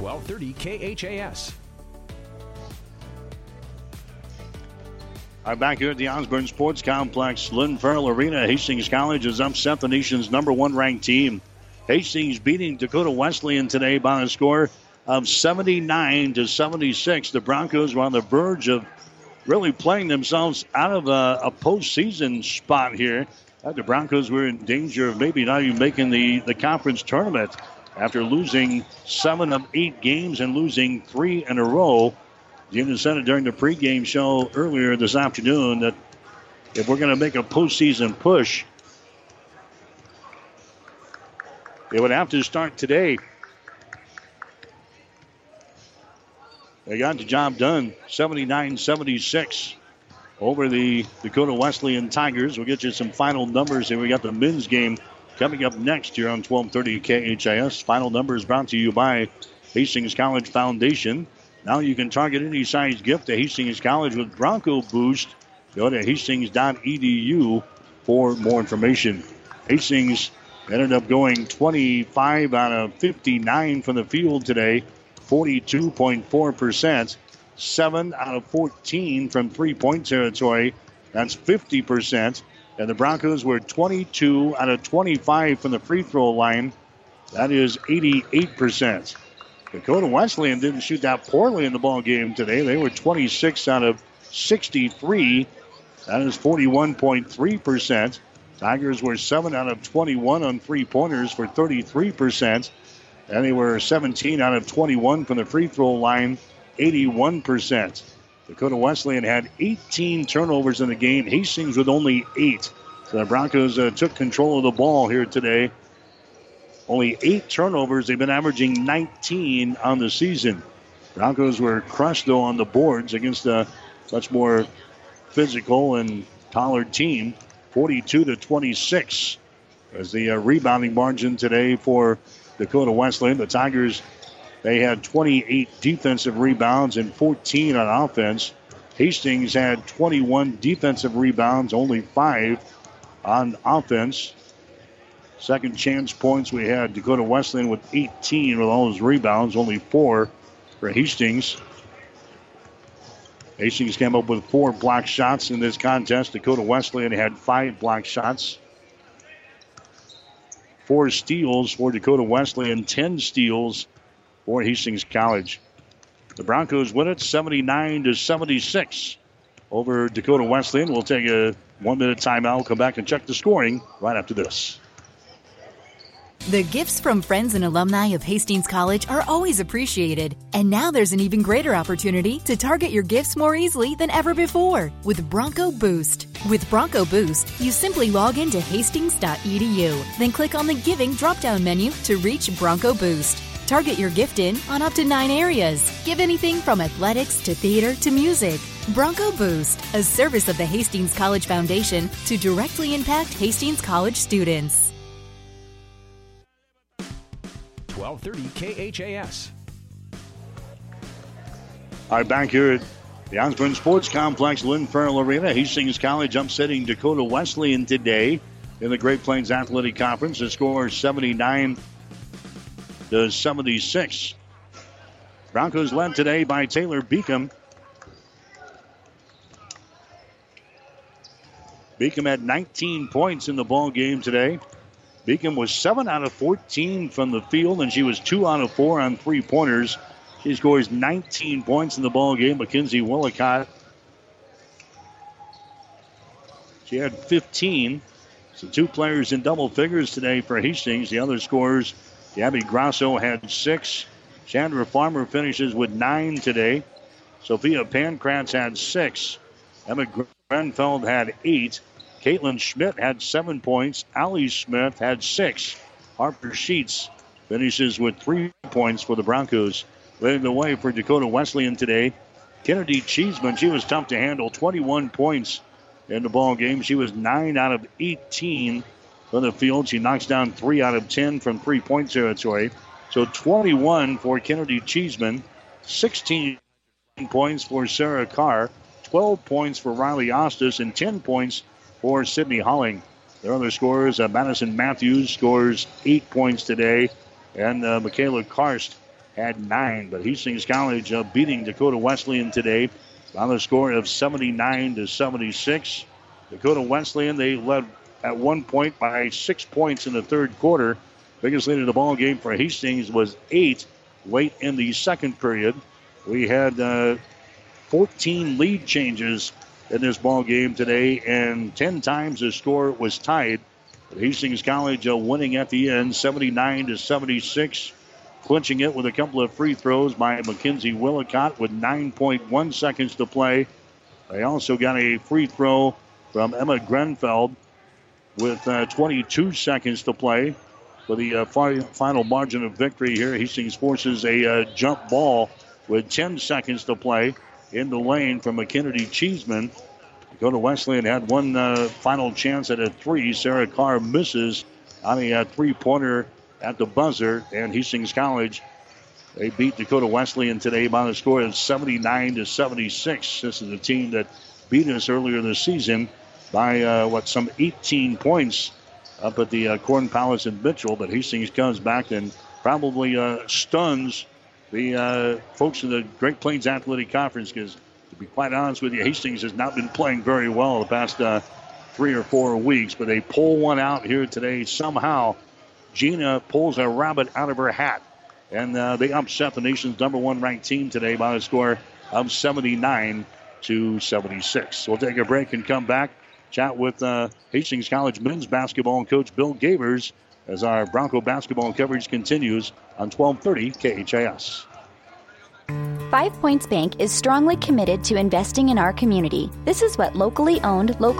1230 KHAS. I'm back here at the Osborne Sports Complex, Lynn Farrell Arena. Hastings College has upset the nation's number one ranked team. Hastings beating Dakota Wesleyan today by a score of 79 to 76. The Broncos were on the verge of really playing themselves out of a, a postseason spot here. Uh, the Broncos were in danger of maybe not even making the, the conference tournament. After losing seven of eight games and losing three in a row. Jim said it during the pregame show earlier this afternoon that if we're going to make a postseason push, it would have to start today. They got the job done 79 76 over the Dakota Wesleyan Tigers. We'll get you some final numbers here. We got the men's game coming up next here on 1230 KHAS. Final numbers brought to you by Hastings College Foundation. Now you can target any size gift to Hastings College with Bronco Boost. Go to hastings.edu for more information. Hastings ended up going 25 out of 59 from the field today, 42.4%. 7 out of 14 from three point territory. That's 50%. And the Broncos were 22 out of 25 from the free throw line. That is 88%. Dakota Wesleyan didn't shoot that poorly in the ball game today. They were 26 out of 63. That is 41.3%. Tigers were 7 out of 21 on three pointers for 33%. And they were 17 out of 21 from the free throw line, 81%. Dakota Wesleyan had 18 turnovers in the game. Hastings with only eight. So the Broncos uh, took control of the ball here today. Only eight turnovers. They've been averaging 19 on the season. Broncos were crushed, though, on the boards against a much more physical and taller team. 42 to 26 as the uh, rebounding margin today for Dakota Wesleyan. The Tigers, they had 28 defensive rebounds and 14 on offense. Hastings had 21 defensive rebounds, only five on offense. Second chance points, we had Dakota Wesleyan with 18 with all those rebounds, only four for Hastings. Hastings came up with four block shots in this contest. Dakota Wesleyan had five block shots. Four steals for Dakota Wesleyan, 10 steals for Hastings College. The Broncos win it 79 to 76 over Dakota Wesleyan. We'll take a one minute timeout. We'll come back and check the scoring right after this. The gifts from friends and alumni of Hastings College are always appreciated. And now there's an even greater opportunity to target your gifts more easily than ever before with Bronco Boost. With Bronco Boost, you simply log into hastings.edu, then click on the Giving drop down menu to reach Bronco Boost. Target your gift in on up to nine areas. Give anything from athletics to theater to music. Bronco Boost, a service of the Hastings College Foundation to directly impact Hastings College students. 1230 KHAS. All right, back here at the Osborne Sports Complex, Lynn Farrell Arena. Hastings College upsetting Dakota Wesleyan today in the Great Plains Athletic Conference. The score is 79 to 76. Broncos led today by Taylor Beacom. Beacom had 19 points in the ball game today. Beacom was 7 out of 14 from the field, and she was 2 out of 4 on three pointers. She scores 19 points in the ball game. Mackenzie Willicott. She had 15. So two players in double figures today for Hastings. The other scores, Gabby Grosso had six. Chandler Farmer finishes with nine today. Sophia Pancratz had six. Emma Grenfell had eight. Caitlin Schmidt had seven points. Allie Smith had six. Harper Sheets finishes with three points for the Broncos. Leading the way for Dakota Wesleyan today. Kennedy Cheeseman, she was tough to handle. 21 points in the ball game. She was 9 out of 18 from the field. She knocks down 3 out of 10 from three point territory. So 21 for Kennedy Cheeseman. 16 points for Sarah Carr. 12 points for Riley Ostis. And 10 points for Sydney Holling. Their other scorers, uh, Madison Matthews scores eight points today, and uh, Michaela Karst had nine. But Hastings College uh, beating Dakota Wesleyan today on the score of 79 to 76. Dakota Wesleyan, they led at one point by six points in the third quarter. Biggest lead in the ball game for Hastings was eight late in the second period. We had uh, 14 lead changes in this ball game today, and 10 times the score was tied. Hastings College uh, winning at the end, 79 to 76, clinching it with a couple of free throws by Mackenzie Willicott with 9.1 seconds to play. They also got a free throw from Emma Grenfell with uh, 22 seconds to play. For the uh, fi- final margin of victory here, Hastings forces a uh, jump ball with 10 seconds to play in the lane from McKinney Cheeseman. Dakota Wesleyan had one uh, final chance at a three. Sarah Carr misses on a uh, three pointer at the buzzer, and Hastings College they beat Dakota Wesleyan today by the score of 79 to 76. This is a team that beat us earlier this season by uh, what some 18 points up at the uh, Corn Palace in Mitchell. But Hastings comes back and probably uh, stuns the uh, folks in the Great Plains Athletic Conference because, to be quite honest with you, Hastings has not been playing very well the past uh, three or four weeks. But they pull one out here today somehow. Gina pulls a rabbit out of her hat. And uh, they upset the nation's number one ranked team today by a score of 79 to 76. We'll take a break and come back chat with uh, Hastings College men's basketball coach Bill Gabers as our Bronco basketball coverage continues on 1230 KHAS. Five Points Bank is strongly committed to investing in our community. This is what locally owned, locally